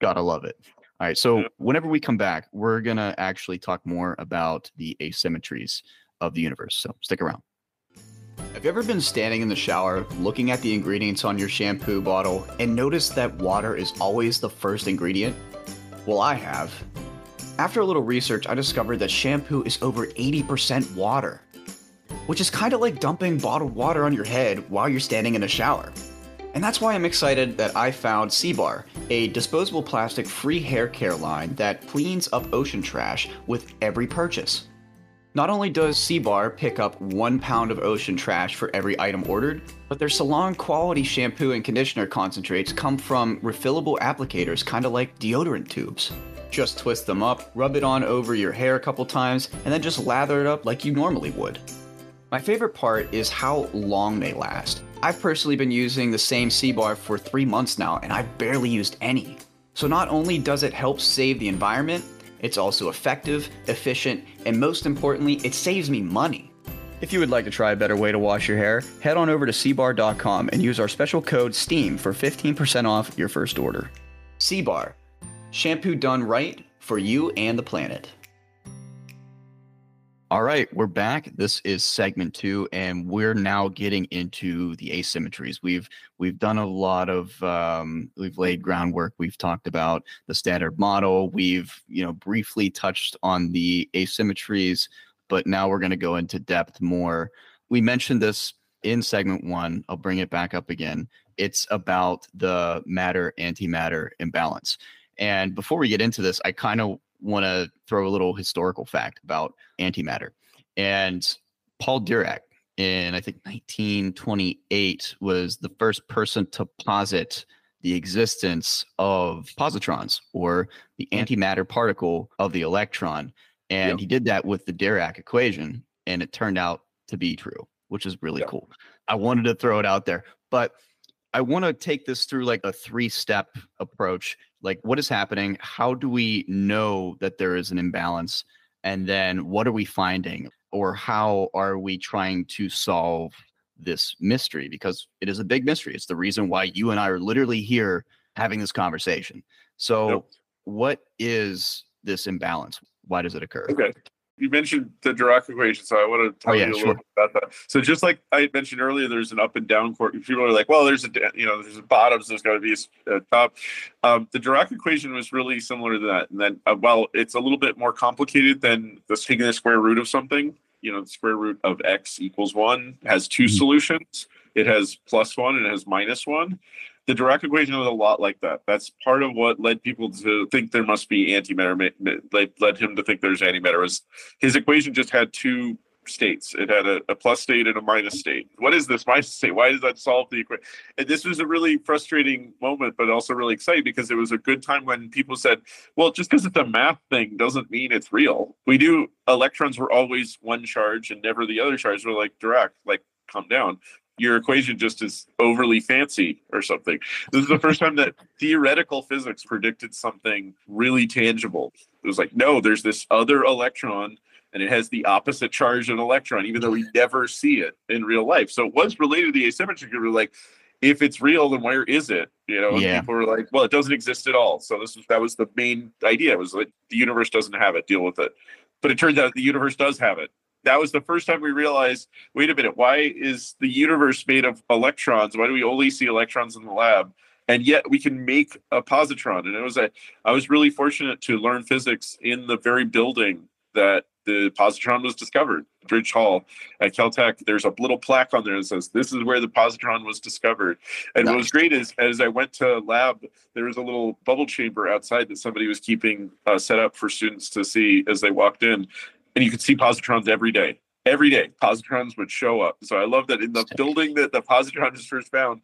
Gotta love it. All right. So Yeah. whenever we come back, we're gonna actually talk more about the asymmetries of the universe. So stick around. Have you ever been standing in the shower looking at the ingredients on your shampoo bottle and noticed that water is always the first ingredient? Well, I have. After a little research, I discovered that shampoo is over 80% water, which is kind of like dumping bottled water on your head while you're standing in a shower. And that's why I'm excited that I found Seabar, a disposable plastic free hair care line that cleans up ocean trash with every purchase. Not only does Seabar pick up one pound of ocean trash for every item ordered, but their salon quality shampoo and conditioner concentrates come from refillable applicators, kind of like deodorant tubes. Just twist them up, rub it on over your hair a couple times, and then just lather it up like you normally would. My favorite part is how long they last. I've personally been using the same C-bar for three months now, and I've barely used any. So not only does it help save the environment, it's also effective, efficient, and most importantly, it saves me money. If you would like to try a better way to wash your hair, head on over to cbar.com and use our special code STEAM for 15% off your first order. CBAR, shampoo done right for you and the planet. All right, we're back. This is segment two, and we're now getting into the asymmetries. We've we've done a lot of um, we've laid groundwork. We've talked about the standard model. We've you know briefly touched on the asymmetries, but now we're going to go into depth more. We mentioned this in segment one. I'll bring it back up again. It's about the matter antimatter imbalance. And before we get into this, I kind of want to throw a little historical fact about antimatter. And Paul Dirac in I think 1928 was the first person to posit the existence of positrons or the antimatter particle of the electron. And yep. he did that with the Dirac equation, and it turned out to be true, which is really yep. cool. I wanted to throw it out there, but I want to take this through like a three step approach. Like, what is happening? How do we know that there is an imbalance? And then what are we finding? Or how are we trying to solve this mystery? Because it is a big mystery. It's the reason why you and I are literally here having this conversation. So, yep. what is this imbalance? Why does it occur? Okay you mentioned the Dirac equation, so I want to tell oh, yeah, you a sure. little bit about that. So just like I mentioned earlier, there's an up and down quark. People are like, well, there's a you know, there's a bottoms, there's got to be a, top. Um, the Dirac equation was really similar to that, and then uh, well, it's a little bit more complicated than the taking the square root of something. You know, the square root of x equals one has 2 mm-hmm. solutions. It has plus one and it has minus one the Dirac equation was a lot like that. That's part of what led people to think there must be antimatter. led him to think there's antimatter. Was his equation just had two states? It had a, a, plus state and a minus state. What is this minus state? Why does that solve the equation? And this was a really frustrating moment, but also really exciting because it was a good time when people said, "Well, just because it's a math thing doesn't mean it's real." We knew electrons were always one charge and never the other charge. We're like Dirac, like come down your equation just is overly fancy or something. This is the first time that theoretical physics predicted something really tangible. It was like, no, there's this other electron and it has the opposite charge of an electron, even though we never see it in real life. So it was related to the asymmetry. We were like, if it's real, then where is it? You know, yeah. people were like, well, it doesn't exist at all. So this was that was the main idea. It was like the universe doesn't have it, deal with it. But it turns out the universe does have it that was the first time we realized wait a minute why is the universe made of electrons? Why do we only see electrons in the lab? And yet we can make a positron. And it was a i was really fortunate to learn physics in the very building that the positron was discovered bridge hall at caltech. There's a little plaque on there that says this is where the positron was discovered. And nice. what was great is as i went to lab there was a little bubble chamber outside that somebody was keeping uh, set up for students to see as they walked in and you could see positrons every day. Every day, positrons would show up. So I love that in the building that the positron is first found,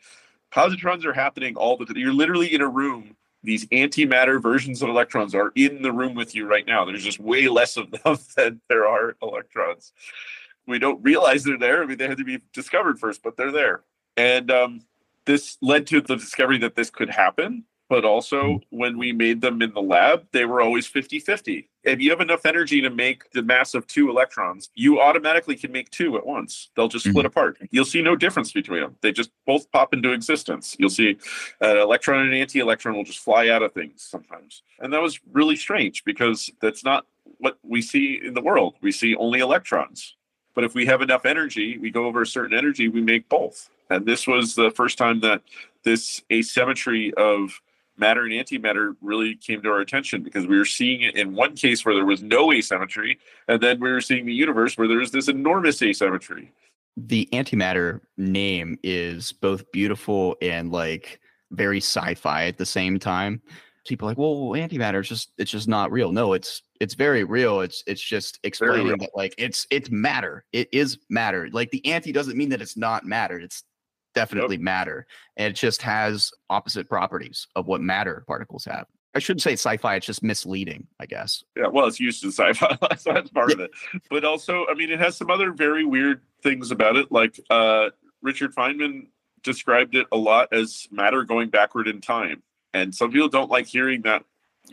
positrons are happening all the time. You're literally in a room. These antimatter versions of electrons are in the room with you right now. There's just way less of them than there are electrons. We don't realize they're there. I mean, they had to be discovered first, but they're there. And um, this led to the discovery that this could happen but also when we made them in the lab, they were always 50 50. If you have enough energy to make the mass of two electrons, you automatically can make two at once. They'll just split mm-hmm. apart. You'll see no difference between them. They just both pop into existence. You'll see an electron and an anti electron will just fly out of things sometimes. And that was really strange because that's not what we see in the world. We see only electrons. But if we have enough energy, we go over a certain energy, we make both. And this was the first time that this asymmetry of matter and antimatter really came to our attention because we were seeing it in one case where there was no asymmetry, and then we were seeing the universe where there's this enormous asymmetry. The antimatter name is both beautiful and like very sci-fi at the same time. People like, well, antimatter is just it's just not real. No, it's it's very real. It's it's just explaining that like it's it's matter. It is matter. Like the anti doesn't mean that it's not matter. It's definitely yep. matter. And it just has opposite properties of what matter particles have. I shouldn't say sci-fi; it's just misleading, I guess. Yeah, well, it's used in sci-fi, so that's part of it. But also, I mean, it has some other very weird things about it. Like uh, Richard Feynman described it a lot as matter going backward in time, and some people don't like hearing that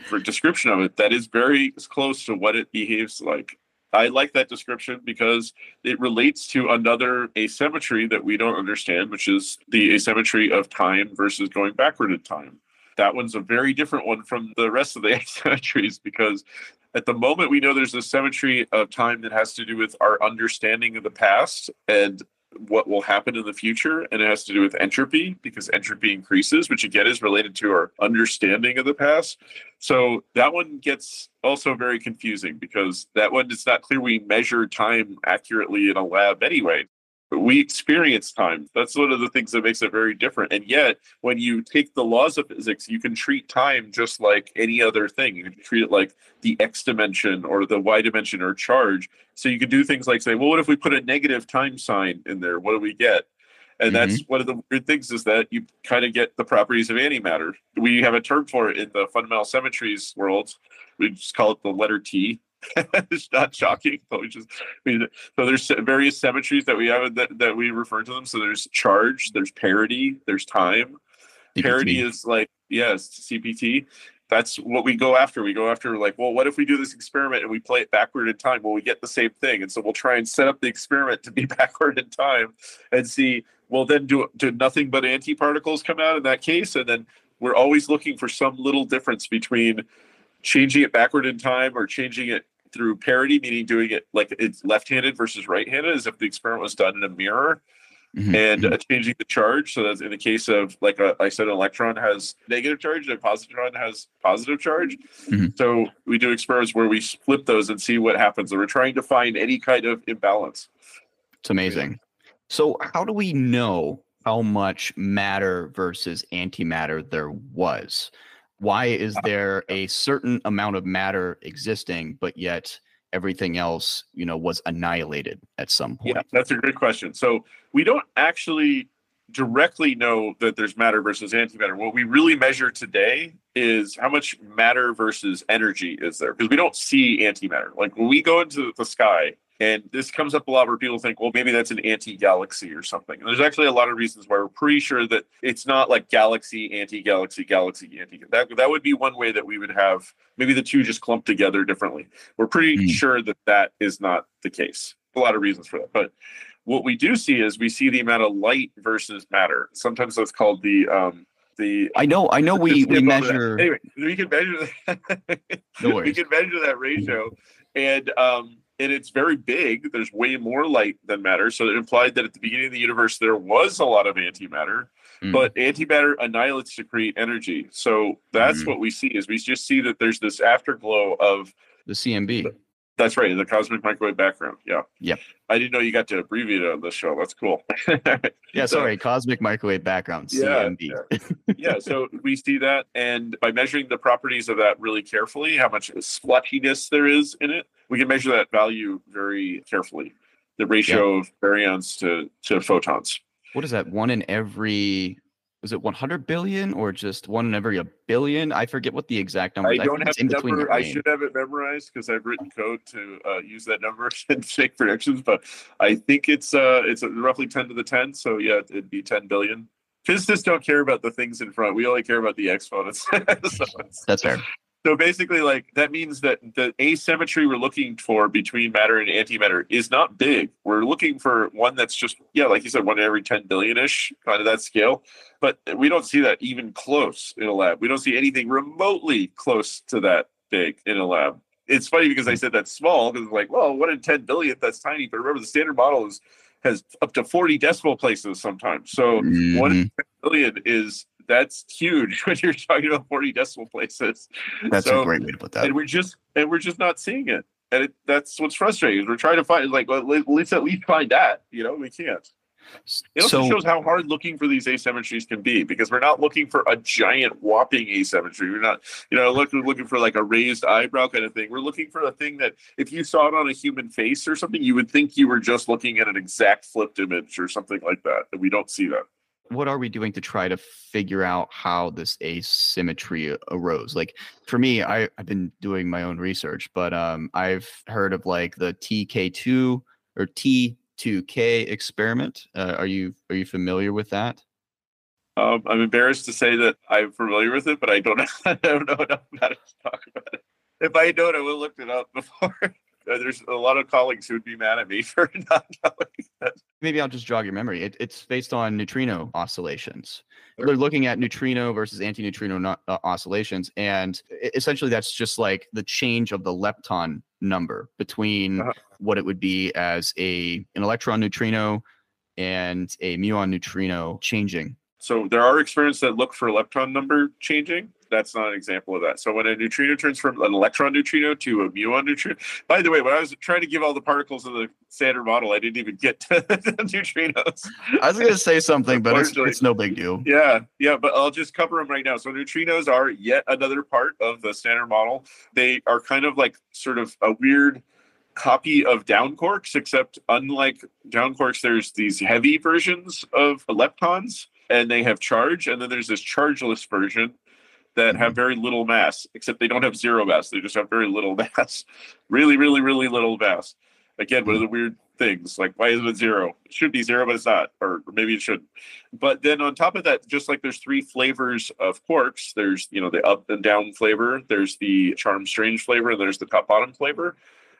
for description of it. That is very close to what it behaves like I like that description because it relates to another asymmetry that we don't understand, which is the asymmetry of time versus going backward in time. That one's a very different one from the rest of the asymmetries because at the moment we know there's a symmetry of time that has to do with our understanding of the past and what will happen in the future and it has to do with entropy because entropy increases. Which again is related to our understanding of the past. So that one gets also very confusing because that one it's not clear we measure time accurately in a lab anyway we experience time. That's one of the things that makes it very different. And yet, when you take the laws of physics, you can treat time just like any other thing. You can treat it like the x dimension or the y dimension or charge. So you can do things like say, well, what if we put a negative time sign in there? What do we get? And mm-hmm. that's one of the weird things is that you kind of get the properties of antimatter. We have a term for it in the fundamental symmetries world. We just call it the letter T, it's not shocking, but we just so there's various symmetries that we have that, that we refer to them. So there's charge, there's parity, there's time. CPT. Parity is like yes, CPT. That's what we go after. We go after like, well, what if we do this experiment and we play it backward in time? Well, we get the same thing, and so we'll try and set up the experiment to be backward in time and see. Well, then do do nothing but antiparticles come out in that case, and then we're always looking for some little difference between changing it backward in time or changing it through parity, meaning doing it like it's left-handed versus right-handed, as if the experiment was done in a mirror. Mm-hmm. and uh, changing the charge. So that's in the case of like a, I said, an electron has negative charge and a positron has positive charge. Mm-hmm. So we do experiments where we flip those and see what happens. And we're trying to find any kind of imbalance. It's amazing. So how do we know how much matter versus antimatter there was? Why is uh, there a certain amount of matter existing but yet everything else you know was annihilated at some point? yeah that's a great question. So we don't actually directly know that there's matter versus antimatter. What we really measure today is how much matter versus energy is there because we don't see antimatter. Like when we go into the sky and this comes up a lot where people think, well, maybe that's an anti galaxy or something. And there's actually a lot of reasons why we're pretty sure that it's not like galaxy, anti galaxy, galaxy, anti. That, that would be one way that we would have maybe the two just clumped together differently. We're pretty mm. sure that that is not the case. A lot of reasons for that. But what we do see is we see the amount of light versus matter. Sometimes that's called the um, the I know I know we we measure anyway we can measure that no we can measure that ratio and um and it's very big. There's way more light than matter. So it implied that at the beginning of the universe there was a lot of antimatter, mm. but antimatter annihilates to create energy. So that's mm. what we see is we just see that there's this afterglow of the CMB. That's right, the cosmic microwave background. Yeah. Yep. I didn't know you got to abbreviate it on this show. That's cool. yeah, so, sorry, cosmic microwave background, CMB. Yeah, yeah. yeah, so we see that, and by measuring the properties of that really carefully, how much splotchiness there is in it, we can measure that value very carefully. The ratio of baryons to to photons. What is that? One in every was it 100 billion or just one in every a billion? I forget what the exact number. I don't I have the number. I should have it memorized because I've written code to uh, use that number and make predictions. But I think it's uh it's roughly 10 to the 10. So yeah, it'd be 10 billion. Physicists don't care about the things in front. We only care about the exponents. so That's fair so basically like that means that the asymmetry we're looking for between matter and antimatter is not big. We're looking for one that's just yeah like you said one every 10 billion ish kind of that scale. But we don't see that even close in a lab. We don't see anything remotely close to that big in a lab. It's funny because i said that's small because like well one in 10 billion that's tiny. But remember the standard model is has up to 40 decimal places sometimes. So mm-hmm. one billion is that's huge when you're talking about 40 decimal places. That's so, a great way to put that. And we're just and we're just not seeing it. And it, that's what's frustrating. We're trying to find like well, let's at least find that. You know, we can't. It also so, shows how hard looking for these asymmetries can be because we're not looking for a giant whopping asymmetry. We're not, you know, looking looking for like a raised eyebrow kind of thing. We're looking for a thing that if you saw it on a human face or something, you would think you were just looking at an exact flipped image or something like that. And we don't see that what are we doing to try to figure out how this asymmetry arose? Like for me I, i've been doing my own research but um, i've heard of like the tk2 or t2k experiment. Uh, are you are you familiar with that? Um, i'm embarrassed to say that i'm familiar with it but i don't i don't know enough about it to talk about it. If i don't i will look it up before there's a lot of colleagues who would be mad at me for not knowing that. Maybe I'll just jog your memory. It, it's based on neutrino oscillations. Sure. They're looking at neutrino versus antineutrino uh, oscillations, and essentially that's just like the change of the lepton number between uh-huh. what it would be as a an electron neutrino and a muon neutrino changing. So there are experiments that look for lepton number changing, that's not an example of that. So when a neutrino turns from an electron neutrino to a muon neutrino, by the way, when I was trying to give all the particles of the standard model, I didn't even get to the neutrinos. I was going to say something, but it's, it's, no big deal. Yeah, yeah, but I'll just cover them right now. So neutrinos are yet another part of the standard model. They are kind of like sort of a weird copy of down quarks, except unlike down quarks, there's these heavy versions of leptons and they have charge, and then there's this chargeless version that have mm-hmm. very little mass, except they don't have zero mass. They just have very little mass. really, really, really little mass. Again, one of the mm-hmm. weird things. Like, why is it zero? It should be zero, but it's not. Or maybe it shouldn't. But then on top of that, just like there's three flavors of quarks, there's, you know, the up and down flavor, there's the charm strange flavor, there's the top bottom flavor.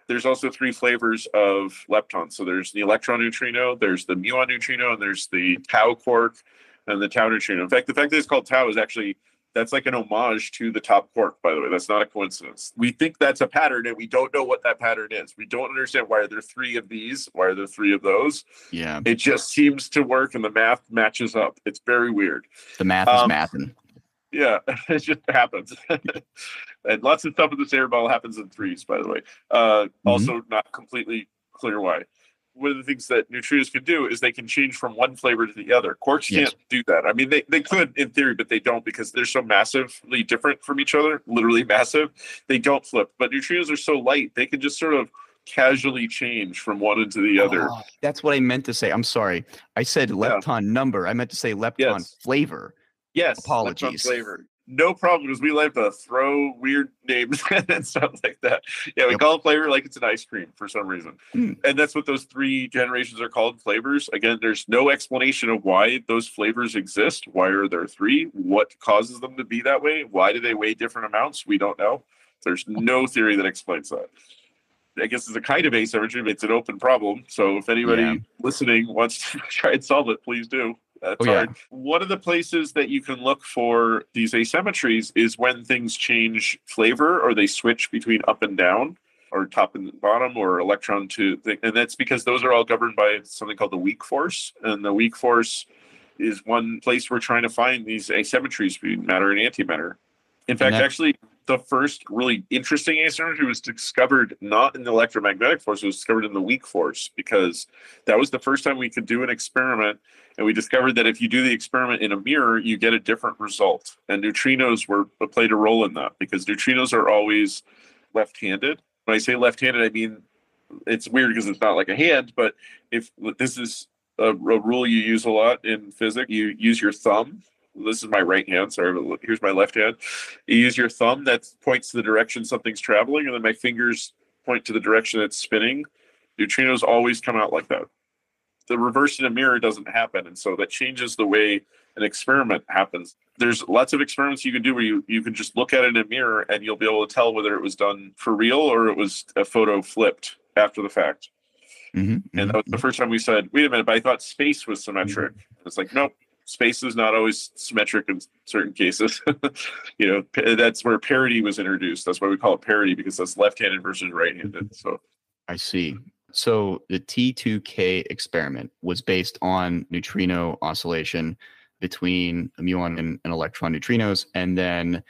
There's also three flavors of leptons. So there's the electron neutrino, there's the muon neutrino, and there's the tau quark and the tau neutrino. In fact, the fact that it's called tau is actually that's like an homage to the top quark, by the way. That's not a coincidence. We think that's a pattern and we don't know what that pattern is. We don't understand why there are there three of these? Why are there three of those? Yeah. It just seems to work and the math matches up. It's very weird. The math is um, mathing. Yeah, it just happens. and lots of stuff in the standard model happens in threes, by the way. Uh, mm-hmm. Also, not completely clear why one of the things that neutrinos can do is they can change from one flavor to the other. Quarks yes. can't do that. I mean, they, they could in theory, but they don't because they're so massively different from each other, literally massive. They don't flip. But neutrinos are so light, they can just sort of casually change from one into the other. Oh, that's what I meant to say. I'm sorry. I said lepton yeah. number. I meant to say lepton yes. flavor. Yes. Apologies. Flavor no problem because we like to throw weird names and stuff like that. Yeah, we yep. call it flavor like it's an ice cream for some reason. Mm. And that's what those three generations are called flavors. Again, there's no explanation of why those flavors exist. Why are there three? What causes them to be that way? Why do they weigh different amounts? We don't know. There's no theory that explains that. I guess it's a kind of asymmetry, but it's an open problem. So if anybody yeah. listening wants to try and solve it, please do. That's oh, hard. Yeah. One of the places that you can look for these asymmetries is when things change flavor or they switch between up and down or top and bottom or electron to thing. and that's because those are all governed by something called the weak force and the weak force is one place we're trying to find these asymmetries between matter and antimatter in fact actually the first really interesting asymmetry was discovered not in the electromagnetic force, it was discovered in the weak force because that was the first time we could do an experiment. And we discovered that if you do the experiment in a mirror, you get a different result. And neutrinos were played a role in that because neutrinos are always left-handed. When I say left-handed, I mean it's weird because it's not like a hand, but if this is a, a rule you use a lot in physics, you use your thumb this is my right hand. Sorry, here's my left hand. You use your thumb that points to the direction something's traveling, and then my fingers point to the direction it's spinning. Neutrinos always come out like that. The reverse in a mirror doesn't happen, and so that changes the way an experiment happens. There's lots of experiments you can do where you, you can just look at it in a mirror and you'll be able to tell whether it was done for real or it was a photo flipped after the fact. Mm-hmm, and that was the mm-hmm. first time we said, wait a minute, but I thought space was symmetric. Mm-hmm. It's like, nope, space is not always symmetric in certain cases. you know, that's where parity was introduced. That's why we call it parity because that's left-handed versus right-handed. So I see. So the T2K experiment was based on neutrino oscillation between muon and, and electron neutrinos, and then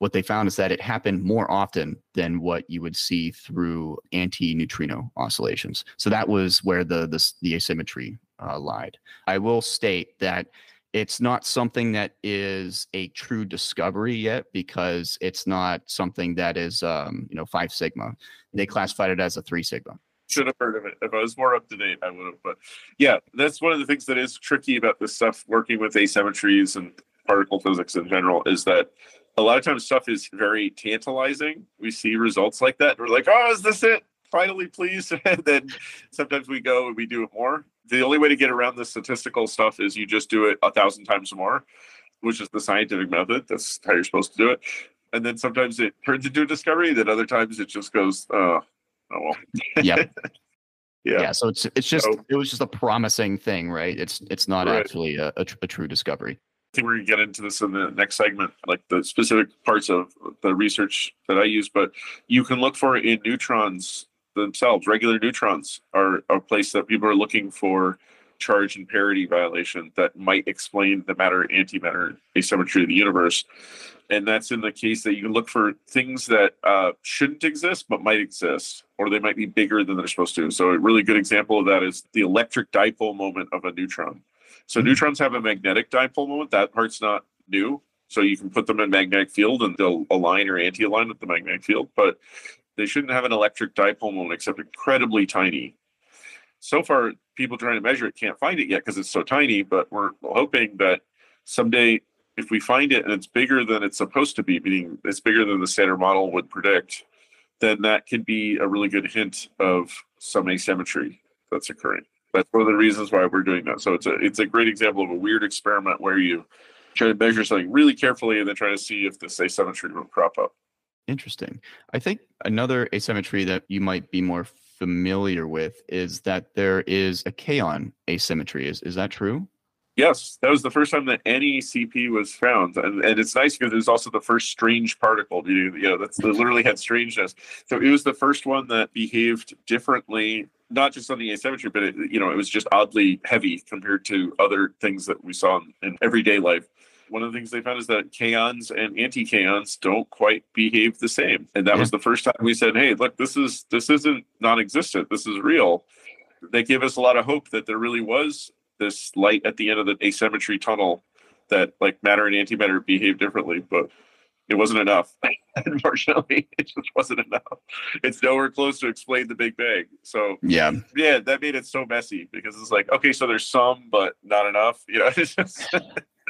what they found is that it happened more often than what you would see through anti-neutrino oscillations. So that was where the the, the asymmetry uh, lied. I will state that it's not something that is a true discovery yet because it's not something that is um, you know five sigma. They classified it as a three sigma. Should have heard of it. If i was more up to date i would have but yeah that's one of the things that is tricky about this stuff working with asymmetries and particle physics in general is that a lot of times stuff is very tantalizing. We see results like that. We're like oh is this it? Finally please. And then sometimes we go and we do it more the only way to get around the statistical stuff is you just do it a thousand times more, which is the scientific method. That's how you're supposed to do it. And then sometimes it turns into a discovery. Then other times it just goes, uh, Oh well. Yeah. Yeah. yeah. So it's it's just So- it was just a promising thing, right? It's it's not Right. actually a, a, a true discovery. I think we're gonna get into this in the next segment, like the specific parts of the research that I use. But you can look for it in neutrons themselves. Regular neutrons are a place that people are looking for charge and parity violation that might explain the matter antimatter asymmetry of the universe. And that's in the case that you can look for things that uh, shouldn't exist but might exist, or they might be bigger than they're supposed to. So a really good example of that is the electric dipole moment of a neutron. So Mhm. neutrons have a magnetic dipole moment. That part's not new. So you can put them in magnetic field and they'll align or anti-align with the magnetic field, but they shouldn't have an electric dipole moment except incredibly tiny. So far, people trying to measure it can't find it yet because it's so tiny, but we're hoping that someday if we find it and it's bigger than it's supposed to be, meaning it's bigger than the standard model would predict, then that could be a really good hint of some asymmetry that's occurring. That's one of the reasons why we're doing that. So it's a it's a great example of a weird experiment where you try to measure something really carefully and then try to see if this asymmetry will crop up. Interesting. I think another asymmetry that you might be more familiar with is that there is a kaon asymmetry. Is is that true? Yes, that was the first time that any CP was found, and, and it's nice because it was also the first strange particle. You, you know, that's that literally had strangeness. So it was the first one that behaved differently, not just on the asymmetry, but it, you know, it was just oddly heavy compared to other things that we saw in, in everyday life. One of the things they found is that kaons and anti-kaons don't quite behave the same, and that Yeah. was the first time we said, "Hey, look, this is this isn't non-existent. This is real." They gave us a lot of hope that there really was this light at the end of the asymmetry tunnel that like matter and antimatter behave differently, but it wasn't enough. Unfortunately, it just wasn't enough. It's nowhere close to explain the Big Bang. So Yeah, yeah, that made it so messy because it's like, okay, so there's some, but not enough. You know, it's just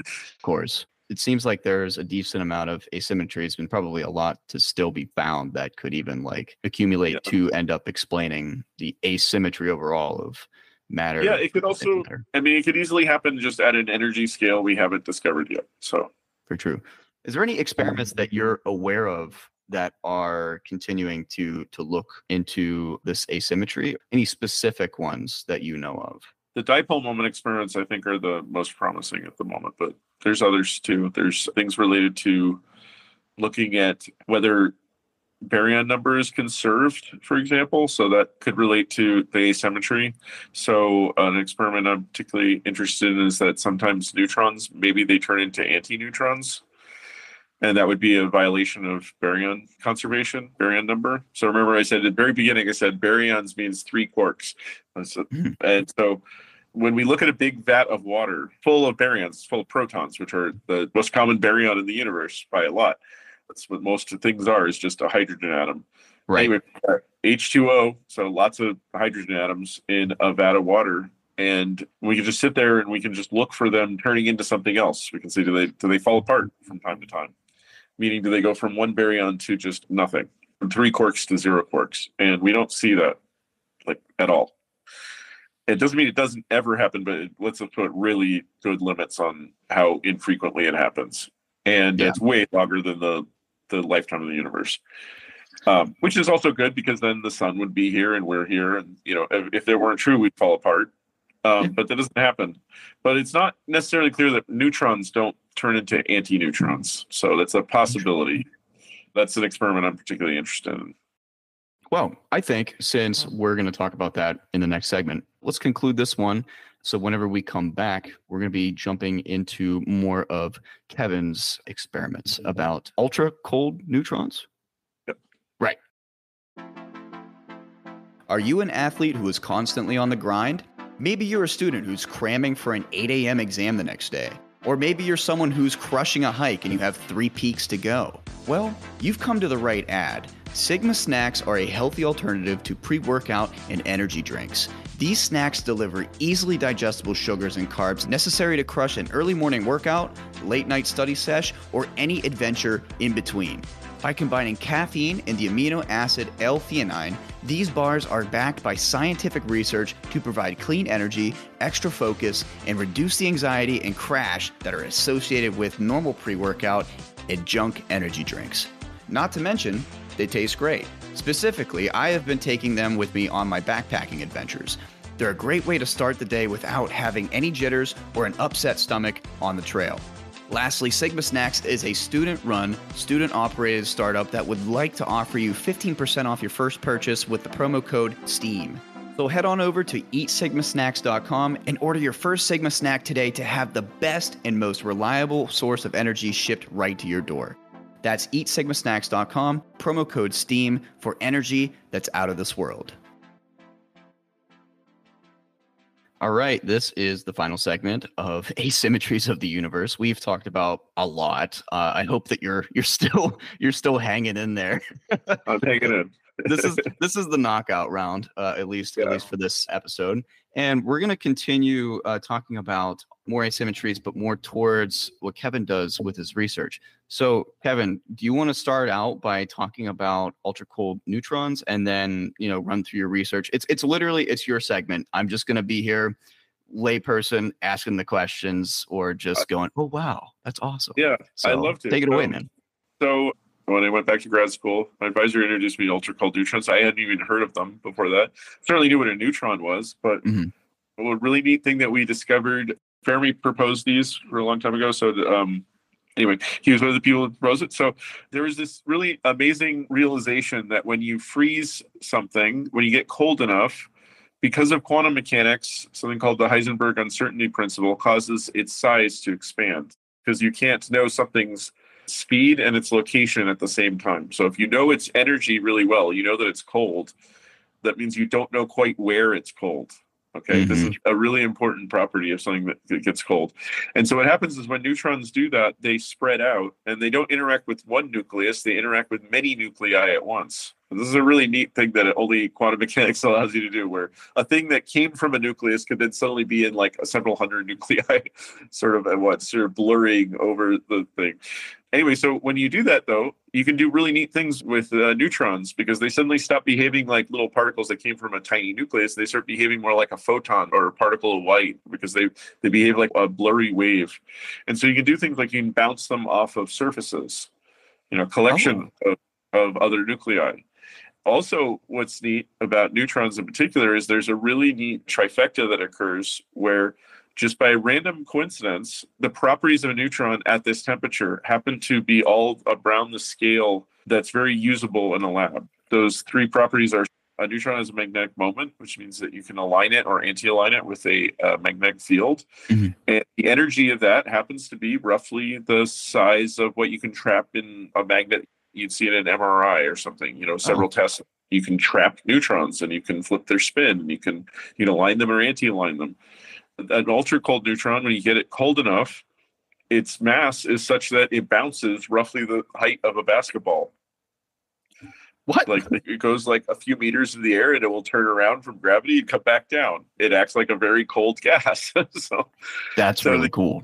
of course. It seems like there's a decent amount of asymmetries and probably a lot to still be found that could even like accumulate Yeah. to end up explaining the asymmetry overall of matter. Yeah, it could also- I mean, it could easily happen just at an energy scale we haven't discovered yet. So For true. Is there any um. experiments that you're aware of that are continuing to to look into this asymmetry? Any specific ones that you know of? The dipole moment experiments I think are the most promising at the moment, but there's others too. There's things related to looking at whether baryon number is conserved, for example. So that could relate to the asymmetry. So an experiment I'm particularly interested in is that sometimes neutrons, maybe they turn into anti-neutrons. And that would be a violation of baryon conservation, baryon number. So remember I said at the very beginning, I said baryons means three quarks. And so, Mhm. and so when we look at a big vat of water full of baryons, full of protons, which are the most common baryon in the universe by a lot. That's what most things are, is just a hydrogen atom. Right. Anyway, uh, H2O, so lots of hydrogen atoms in a vat of water. And we can just sit there and we can just look for them turning into something else. We can see do they do they fall apart from time to time? Meaning do they go from one baryon to just nothing? From three quarks to zero quarks. And we don't see that like at all. It doesn't mean it doesn't ever happen, but it lets us put really good limits on how infrequently it happens. And Yeah. it's way longer than the the lifetime of the universe um, which is also good because then the sun would be here and we're here and you know if, if they weren't true we'd fall apart um, but that doesn't happen but it's not necessarily clear that neutrons don't turn into anti-neutrons so that's a possibility that's an experiment i'm particularly interested in Well, I think since we're going to talk about that in the next segment, let's conclude this one. So, whenever we come back, we're going to be jumping into more of Kevin's experiments about ultra cold neutrons. Yep. Right. Are you an athlete who is constantly on the grind? Maybe you're a student who's cramming for an 8 a.m. exam the next day. Or maybe you're someone who's crushing a hike and you have three peaks to go. Well, you've come to the right ad. Sigma snacks are a healthy alternative to pre workout and energy drinks. These snacks deliver easily digestible sugars and carbs necessary to crush an early morning workout, late night study sesh, or any adventure in between. By combining caffeine and the amino acid L-theanine, these bars are backed by scientific research to provide clean energy, extra focus, and reduce the anxiety and crash that are associated with normal pre-workout and junk energy drinks. Not to mention, they taste great. Specifically, I have been taking them with me on my backpacking adventures. They're a great way to start the day without having any jitters or an upset stomach on the trail. Lastly, Sigma Snacks is a student run, student operated startup that would like to offer you 15% off your first purchase with the promo code STEAM. So head on over to eatsigmasnacks.com and order your first Sigma snack today to have the best and most reliable source of energy shipped right to your door. That's eatsigmasnacks.com, promo code STEAM for energy that's out of this world. All right, this is the final segment of asymmetries of the universe. We've talked about a lot. Uh, I hope that you're you're still you're still hanging in there. I'm hanging in. this is this is the knockout round, uh, at least yeah. at least for this episode, and we're going to continue uh, talking about more asymmetries, but more towards what Kevin does with his research. So, Kevin, do you want to start out by talking about ultra cold neutrons and then, you know, run through your research? It's it's literally it's your segment. I'm just going to be here layperson asking the questions or just going, "Oh wow, that's awesome." Yeah, so, I love to take it away, um, man. So when I went back to grad school, my advisor introduced me to ultra cold neutrons. I hadn't even heard of them before that. Certainly knew what a neutron was, but mm-hmm. a really neat thing that we discovered Fermi proposed these for a long time ago. So um, anyway, he was one of the people that proposed it. So there was this really amazing realization that when you freeze something, when you get cold enough, because of quantum mechanics, something called the Heisenberg uncertainty principle causes its size to expand because you can't know something's speed and its location at the same time. So if you know its energy really well, you know that it's cold. That means you don't know quite where it's cold. Okay, mm-hmm. this is a really important property of something that gets cold. And so what happens is when neutrons do that, they spread out and they don't interact with one nucleus, they interact with many nuclei at once. And this is a really neat thing that only quantum mechanics allows you to do, where a thing that came from a nucleus could then suddenly be in like a several hundred nuclei, sort of at once, sort of blurring over the thing anyway, so when you do that, though, you can do really neat things with uh, neutrons because they suddenly stop behaving like little particles that came from a tiny nucleus. They start behaving more like a photon or a particle of light because they they behave like a blurry wave. And so you can do things like you can bounce them off of surfaces, you know, collection oh. of, of other nuclei. Also, what's neat about neutrons in particular is there's a really neat trifecta that occurs where just by random coincidence, the properties of a neutron at this temperature happen to be all around the scale that's very usable in a lab. Those three properties are a neutron has a magnetic moment, which means that you can align it or anti-align it with a uh, magnetic field. Mm-hmm. And the energy of that happens to be roughly the size of what you can trap in a magnet you'd see it in an MRI or something, you know, several oh. teslas. You can trap neutrons and you can flip their spin and you can, you know, align them or anti-align them an ultra cold neutron, when you get it cold enough, its mass is such that it bounces roughly the height of a basketball. What? Like it goes like a few meters in the air and it will turn around from gravity and come back down. It acts like a very cold gas. so that's so really the, cool.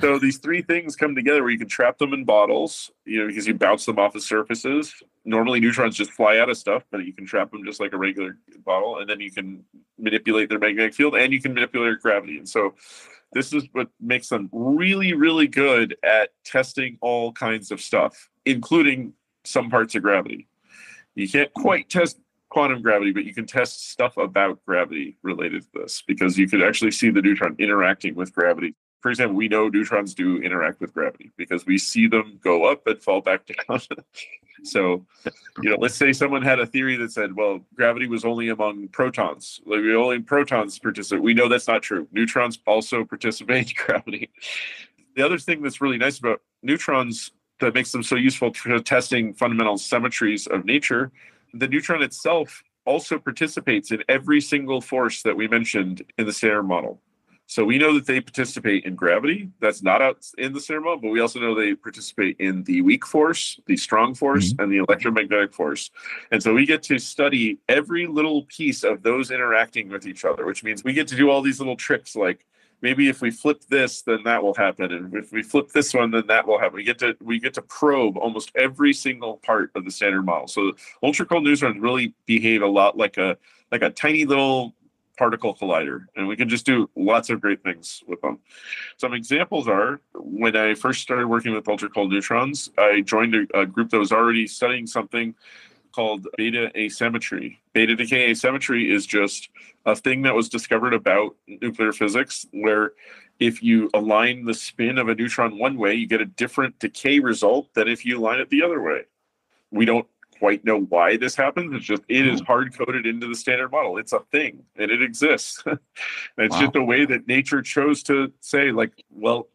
So these three things come together where you can trap them in bottles, you know, because you bounce them off of surfaces. Normally neutrons just fly out of stuff, but you can trap them just like a regular bottle, and then you can manipulate their magnetic field and you can manipulate their gravity. And so this is what makes them really, really good at testing all kinds of stuff, including some parts of gravity. You can't quite test quantum gravity, but you can test stuff about gravity related to this because you could actually see the neutron interacting with gravity for example, we know neutrons do interact with gravity because we see them go up and fall back down. so, you know, let's say someone had a theory that said, well, gravity was only among protons. Like only protons participate. We know that's not true. Neutrons also participate in gravity. The other thing that's really nice about neutrons that makes them so useful for testing fundamental symmetries of nature, the neutron itself also participates in every single force that we mentioned in the Standard Model. So we know that they participate in gravity. That's not out in the Standard, but we also know they participate in the weak force, the strong force, mm-hmm. and the electromagnetic force. And so we get to study every little piece of those interacting with each other, which means we get to do all these little tricks like maybe if we flip this, then that will happen. And if we flip this one, then that will happen. We get to we get to probe almost every single part of the standard model. So ultra cold neutrons really behave a lot like a like a tiny little particle collider, and we can just do lots of great things with them. Some examples are when I first started working with ultra cold neutrons, I joined a, a group that was already studying something called beta asymmetry. Beta decay asymmetry is just a thing that was discovered about nuclear physics where if you align the spin of a neutron one way, you get a different decay result than if you align it the other way. We don't quite know why this happens. It's just it is hard coded into the standard model. It's a thing and it exists. and it's wow. just a way that nature chose to say, like, well,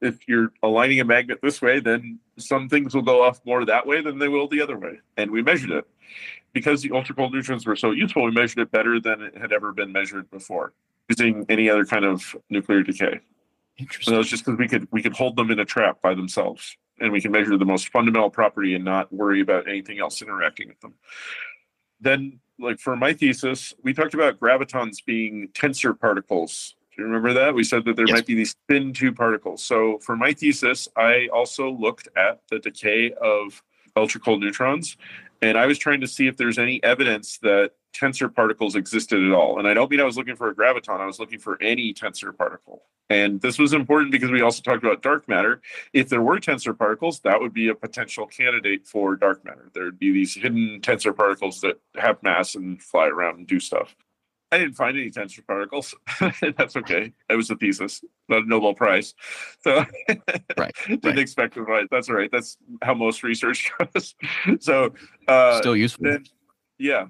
if you're aligning a magnet this way, then some things will go off more that way than they will the other way. And we measured it. Because the ultra cold neutrons were so useful, we measured it better than it had ever been measured before using any other kind of nuclear decay. Interesting. And that was just because we could we could hold them in a trap by themselves and we can measure the most fundamental property and not worry about anything else interacting with them. Then, like for my thesis, we talked about gravitons being tensor particles. Do you remember that? We said that there yes. might be these spin two particles. So for my thesis, I also looked at the decay of ultra cold neutrons and I was trying to see if there's any evidence that tensor particles existed at all. And I don't mean I was looking for a graviton, I was looking for any tensor particle. And this was important because we also talked about dark matter. If there were tensor particles, that would be a potential candidate for dark matter. There would be these hidden tensor particles that have mass and fly around and do stuff. I didn't find any tensor particles. That's okay. It was a thesis, not a Nobel Prize. So right, didn't right. expect to find. That's all right. That's how most research goes. so uh, still useful. Then, yeah,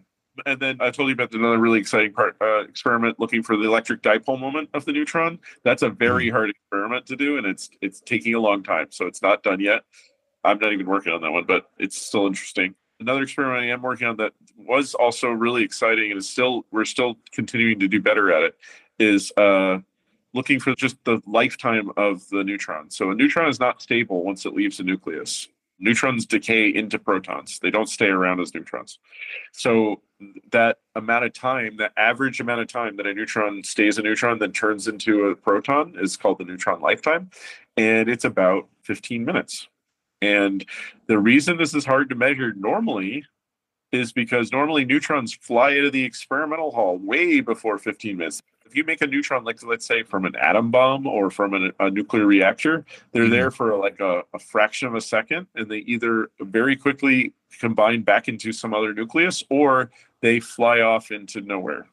and then I told you about another really exciting part uh, experiment looking for the electric dipole moment of the neutron. That's a very mm-hmm. hard experiment to do, and it's it's taking a long time. So it's not done yet. I'm not even working on that one, but it's still interesting. Another experiment I am working on that was also really exciting and is still we're still continuing to do better at it is uh, looking for just the lifetime of the neutron. So a neutron is not stable once it leaves the nucleus neutrons decay into protons. They don't stay around as neutrons. So that amount of time the average amount of time that a neutron stays a neutron then turns into a proton is called the neutron lifetime. And it's about 15 minutes. And the reason this is hard to measure normally is because normally neutrons fly out of the experimental hall way before 15 minutes if you make a neutron, like let's say from an atom bomb or from an, a nuclear reactor, they're mm-hmm. there for like a, a, fraction of a second, and they either very quickly combine back into some other nucleus or they fly off into nowhere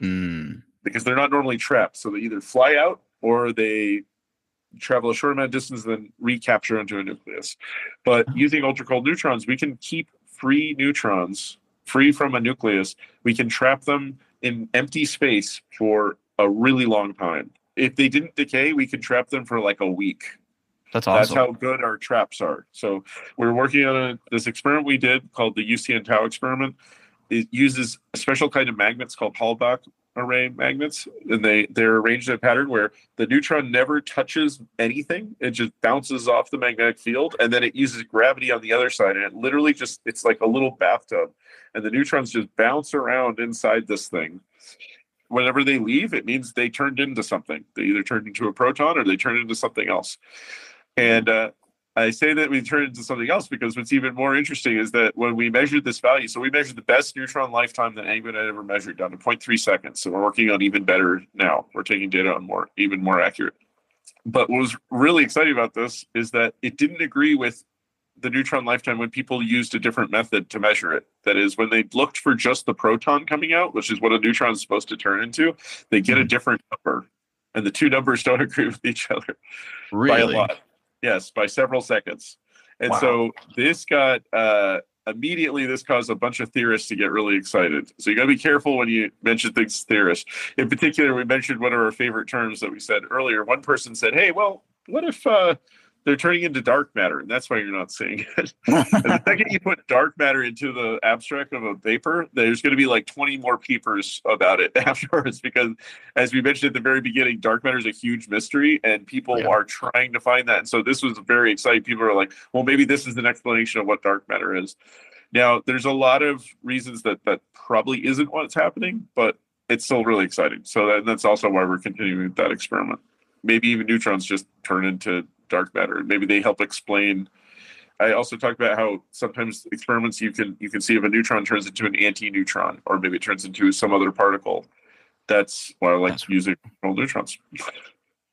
mm. because they're not normally trapped. So they either fly out or they travel a short amount of distance, then recapture into a nucleus. But using ultra cold neutrons, we can keep free neutrons free from a nucleus. We can trap them in empty space for a really long time. If they didn't decay, we could trap them for like a week. That's awesome. That's how good our traps are. So we're working on a, this experiment we did called the UCN Tau experiment. It uses a special kind of magnets called Halbach array magnets, and they they're arranged in a pattern where the neutron never touches anything; it just bounces off the magnetic field, and then it uses gravity on the other side, and it literally just it's like a little bathtub, and the neutrons just bounce around inside this thing. Whenever they leave, it means they turned into something. They either turned into a proton or they turned into something else. And uh, I say that we turned into something else because what's even more interesting is that when we measured this value, so we measured the best neutron lifetime that anybody had ever measured down to 0.3 seconds. So we're working on even better now. We're taking data on more, even more accurate. But what was really exciting about this is that it didn't agree with the neutron lifetime when people used a different method to measure it. That is, when they looked for just the proton coming out, which is what a neutron is supposed to turn into, they get a mm-hmm. different number. And the two numbers don't agree with each other really? by a lot. Yes, by several seconds. And wow. so this got uh, immediately this caused a bunch of theorists to get really excited. So you got to be careful when you mention things to theorists. In particular, we mentioned one of our favorite terms that we said earlier. One person said, "Hey, well, what if uh, they're turning into dark matter, and that's why you're not seeing it. the second you put dark matter into the abstract of a vapor, there's going to be like 20 more peepers about it afterwards, because as we mentioned at the very beginning, dark matter is a huge mystery, and people yeah. are trying to find that. And so this was very exciting. People are like, well, maybe this is an explanation of what dark matter is. Now, there's a lot of reasons that that probably isn't what's happening, but it's still really exciting. So that, that's also why we're continuing that experiment. Maybe even neutrons just turn into dark matter. And Maybe they help explain. I also talked about how sometimes experiments you can you can see if a neutron turns into an anti-neutron, or maybe it turns into some other particle. that's why I like That's- using neutrons.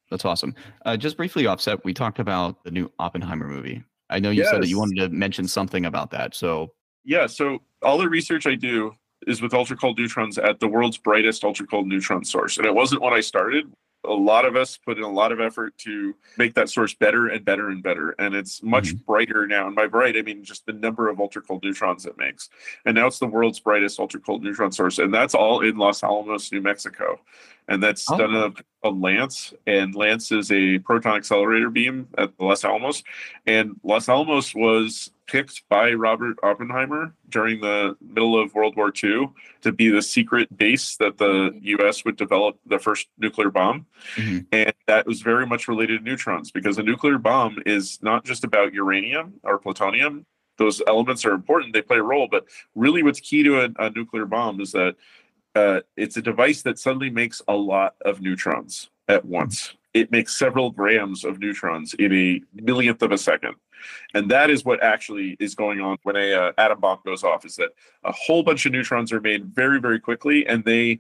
That's awesome. Uh, just briefly offset, we talked about the new Oppenheimer movie. I know you said that you wanted to mention something about that. So Yeah, so all the research I do is with ultra cold neutrons at the world's brightest ultra cold neutron source. And it wasn't when I started. A lot of us put in a lot of effort to make that source better and better and better. And it's much mm-hmm. brighter now. And by bright, I mean just the number of ultra cold neutrons it makes. And now it's the world's brightest ultra cold neutron source. And that's all in Los Alamos, New Mexico. And that's Oh. done a, a LANSCE. And LANSCE is a proton accelerator beam at Los Alamos. And Los Alamos was picked by Robert Oppenheimer during the middle of World War II to be the secret base that the US would develop the first nuclear bomb. Mhm. And that was very much related to neutrons because a nuclear bomb is not just about uranium or plutonium. Those elements are important, they play a role. But really, what's key to a, a nuclear bomb is that uh, it's a device that suddenly makes a lot of neutrons at once. It makes several grams of neutrons in a millionth of a second. And that is what actually is going on when a uh, atom bomb goes off is that a whole bunch of neutrons are made very, very quickly. And they,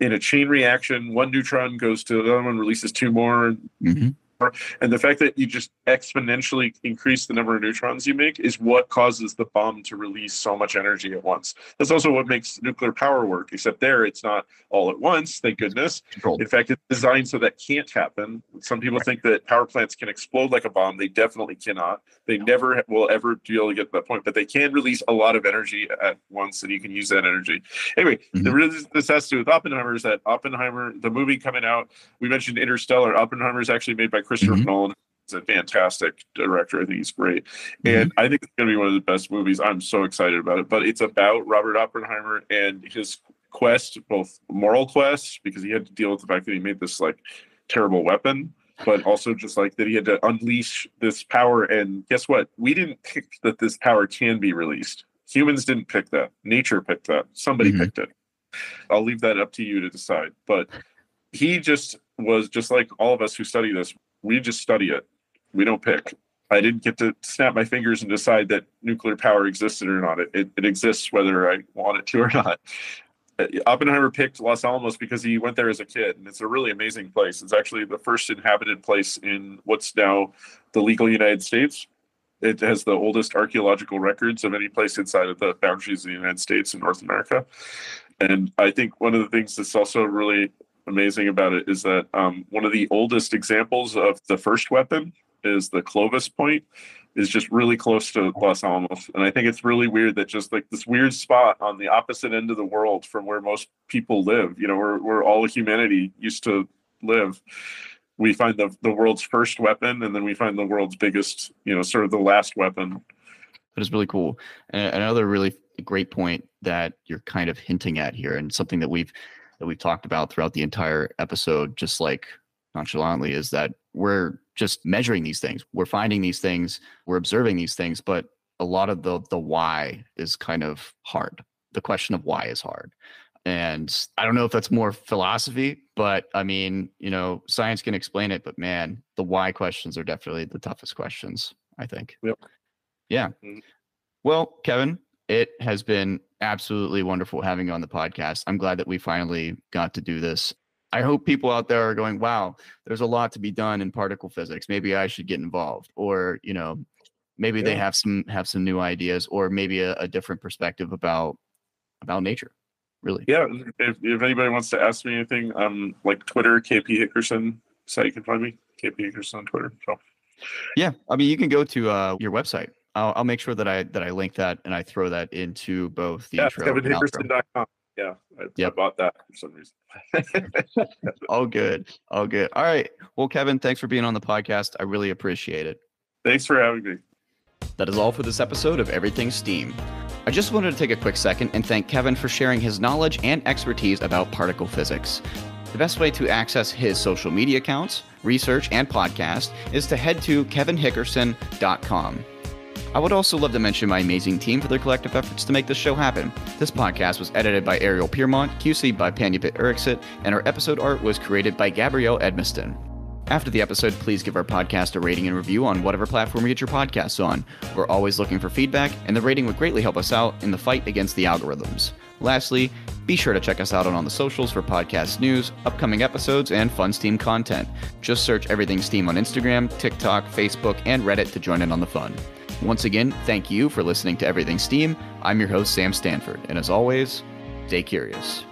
in a chain reaction, one neutron goes to the other one, releases two more, mhm. And the fact that you just exponentially increase the number of neutrons you make is what causes the bomb to release so much energy at once. That's also what makes nuclear power work, except there it's not all at once, thank goodness. In fact, it's designed so that can't happen. Some people think that power plants can explode like a bomb. They definitely cannot. They never will ever be able to get to that point, but they can release a lot of energy at once, and you can use that energy. Anyway, the mm-hmm. reason this has to do with Oppenheimer is that Oppenheimer, the movie coming out, we mentioned Interstellar. Oppenheimer is actually made by Christopher Mhm. Nolan. is a fantastic director. I think he's great. And I think it's going to be one of the best movies. I'm so excited about it. But it's about Robert Oppenheimer and his quest, both moral quest, because he had to deal with the fact that he made this like terrible weapon, but also just like that he had to unleash this power. And guess what? We didn't pick that this power can be released. Humans didn't pick that. Nature picked that. Somebody Mhm. picked it. I'll leave that up to you to decide. But he just was just like all of us who study this. We just study it. We don't pick. I didn't get to snap my fingers and decide that nuclear power existed or not. It, it, it exists whether I want it to or not. Uh, Oppenheimer picked Los Alamos because he went there as a kid, and it's a really amazing place. It's actually the first inhabited place in what's now the legal United States. It has the oldest archaeological records of any place inside of the boundaries of the United States in North America. And I think one of the things that's also really amazing about it is that um, one of the oldest examples of the first weapon is the Clovis Point, is just really close to Los Alamos. And I think it's really weird that just like this weird spot on the opposite end of the world from where most people live, you know, where, where all humanity used to live, we find the, the world's first weapon and then we find the world's biggest, you know, sort of the last weapon. That is really cool. And another really great point that you're kind of hinting at here, and something that we've that we've talked about throughout the entire episode, just like nonchalantly, is that we're just measuring these things. We're finding these things, we're observing these things, but a lot of the the why is kind of hard. The question of why is hard. And I don't know if that's more philosophy, but I mean, you know, science can explain it, but man, the why questions are definitely the toughest questions, I think. Yep. Yeah. Mhm. Well, Kevin, it has been absolutely wonderful having you on the podcast. I'm glad that we finally got to do this. I hope people out there are going, wow, there's a lot to be done in particle physics. Maybe I should get involved. Or, you know, maybe they have some have some new ideas or maybe a, a different perspective about about nature. Really. Yeah, if, if anybody wants to ask me anything, um, like Twitter, KP Hickerson, so you can find me, KP Hickerson on Twitter. So Yeah, I mean, you can go to uh, your website. I'll, I'll make sure that I that I link that and I throw that into both the yeah, intro. and outro. kevinhickerson.com. Yeah, I, I bought that for some reason. All good, all good. All right. Well, Kevin, thanks for being on the podcast. I really appreciate it. Thanks for having me. That is all for this episode of Everything Steam. I just wanted to take a quick second and thank Kevin for sharing his knowledge and expertise about particle physics. The best way to access his social media accounts, research, and podcast is to head to kevinhickerson.com. I would also love to mention my amazing team for their collective efforts to make this show happen. This podcast was edited by Ariel Piermont, QC by Panyapit Erixit, and our episode art was created by Gabrielle Edmiston. After the episode, please give our podcast a rating and review on whatever platform you get your podcasts on. We're always looking for feedback, and the rating would greatly help us out in the fight against the algorithms. Lastly, be sure to check us out on the socials for podcast news, upcoming episodes, and fun Steam content. Just search Everything Steam on Instagram, TikTok, Facebook, and Reddit to join in on the fun. Once again, thank you for listening to Everything Steam. I'm your host, Sam Stanford, and as always, stay curious.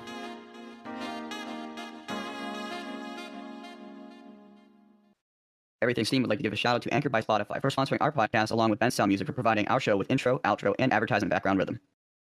Everything Steam would like to give a shout out to Anchor by Spotify for sponsoring our podcast, along with Ben Style Music for providing our show with intro, outro, and advertising background rhythm.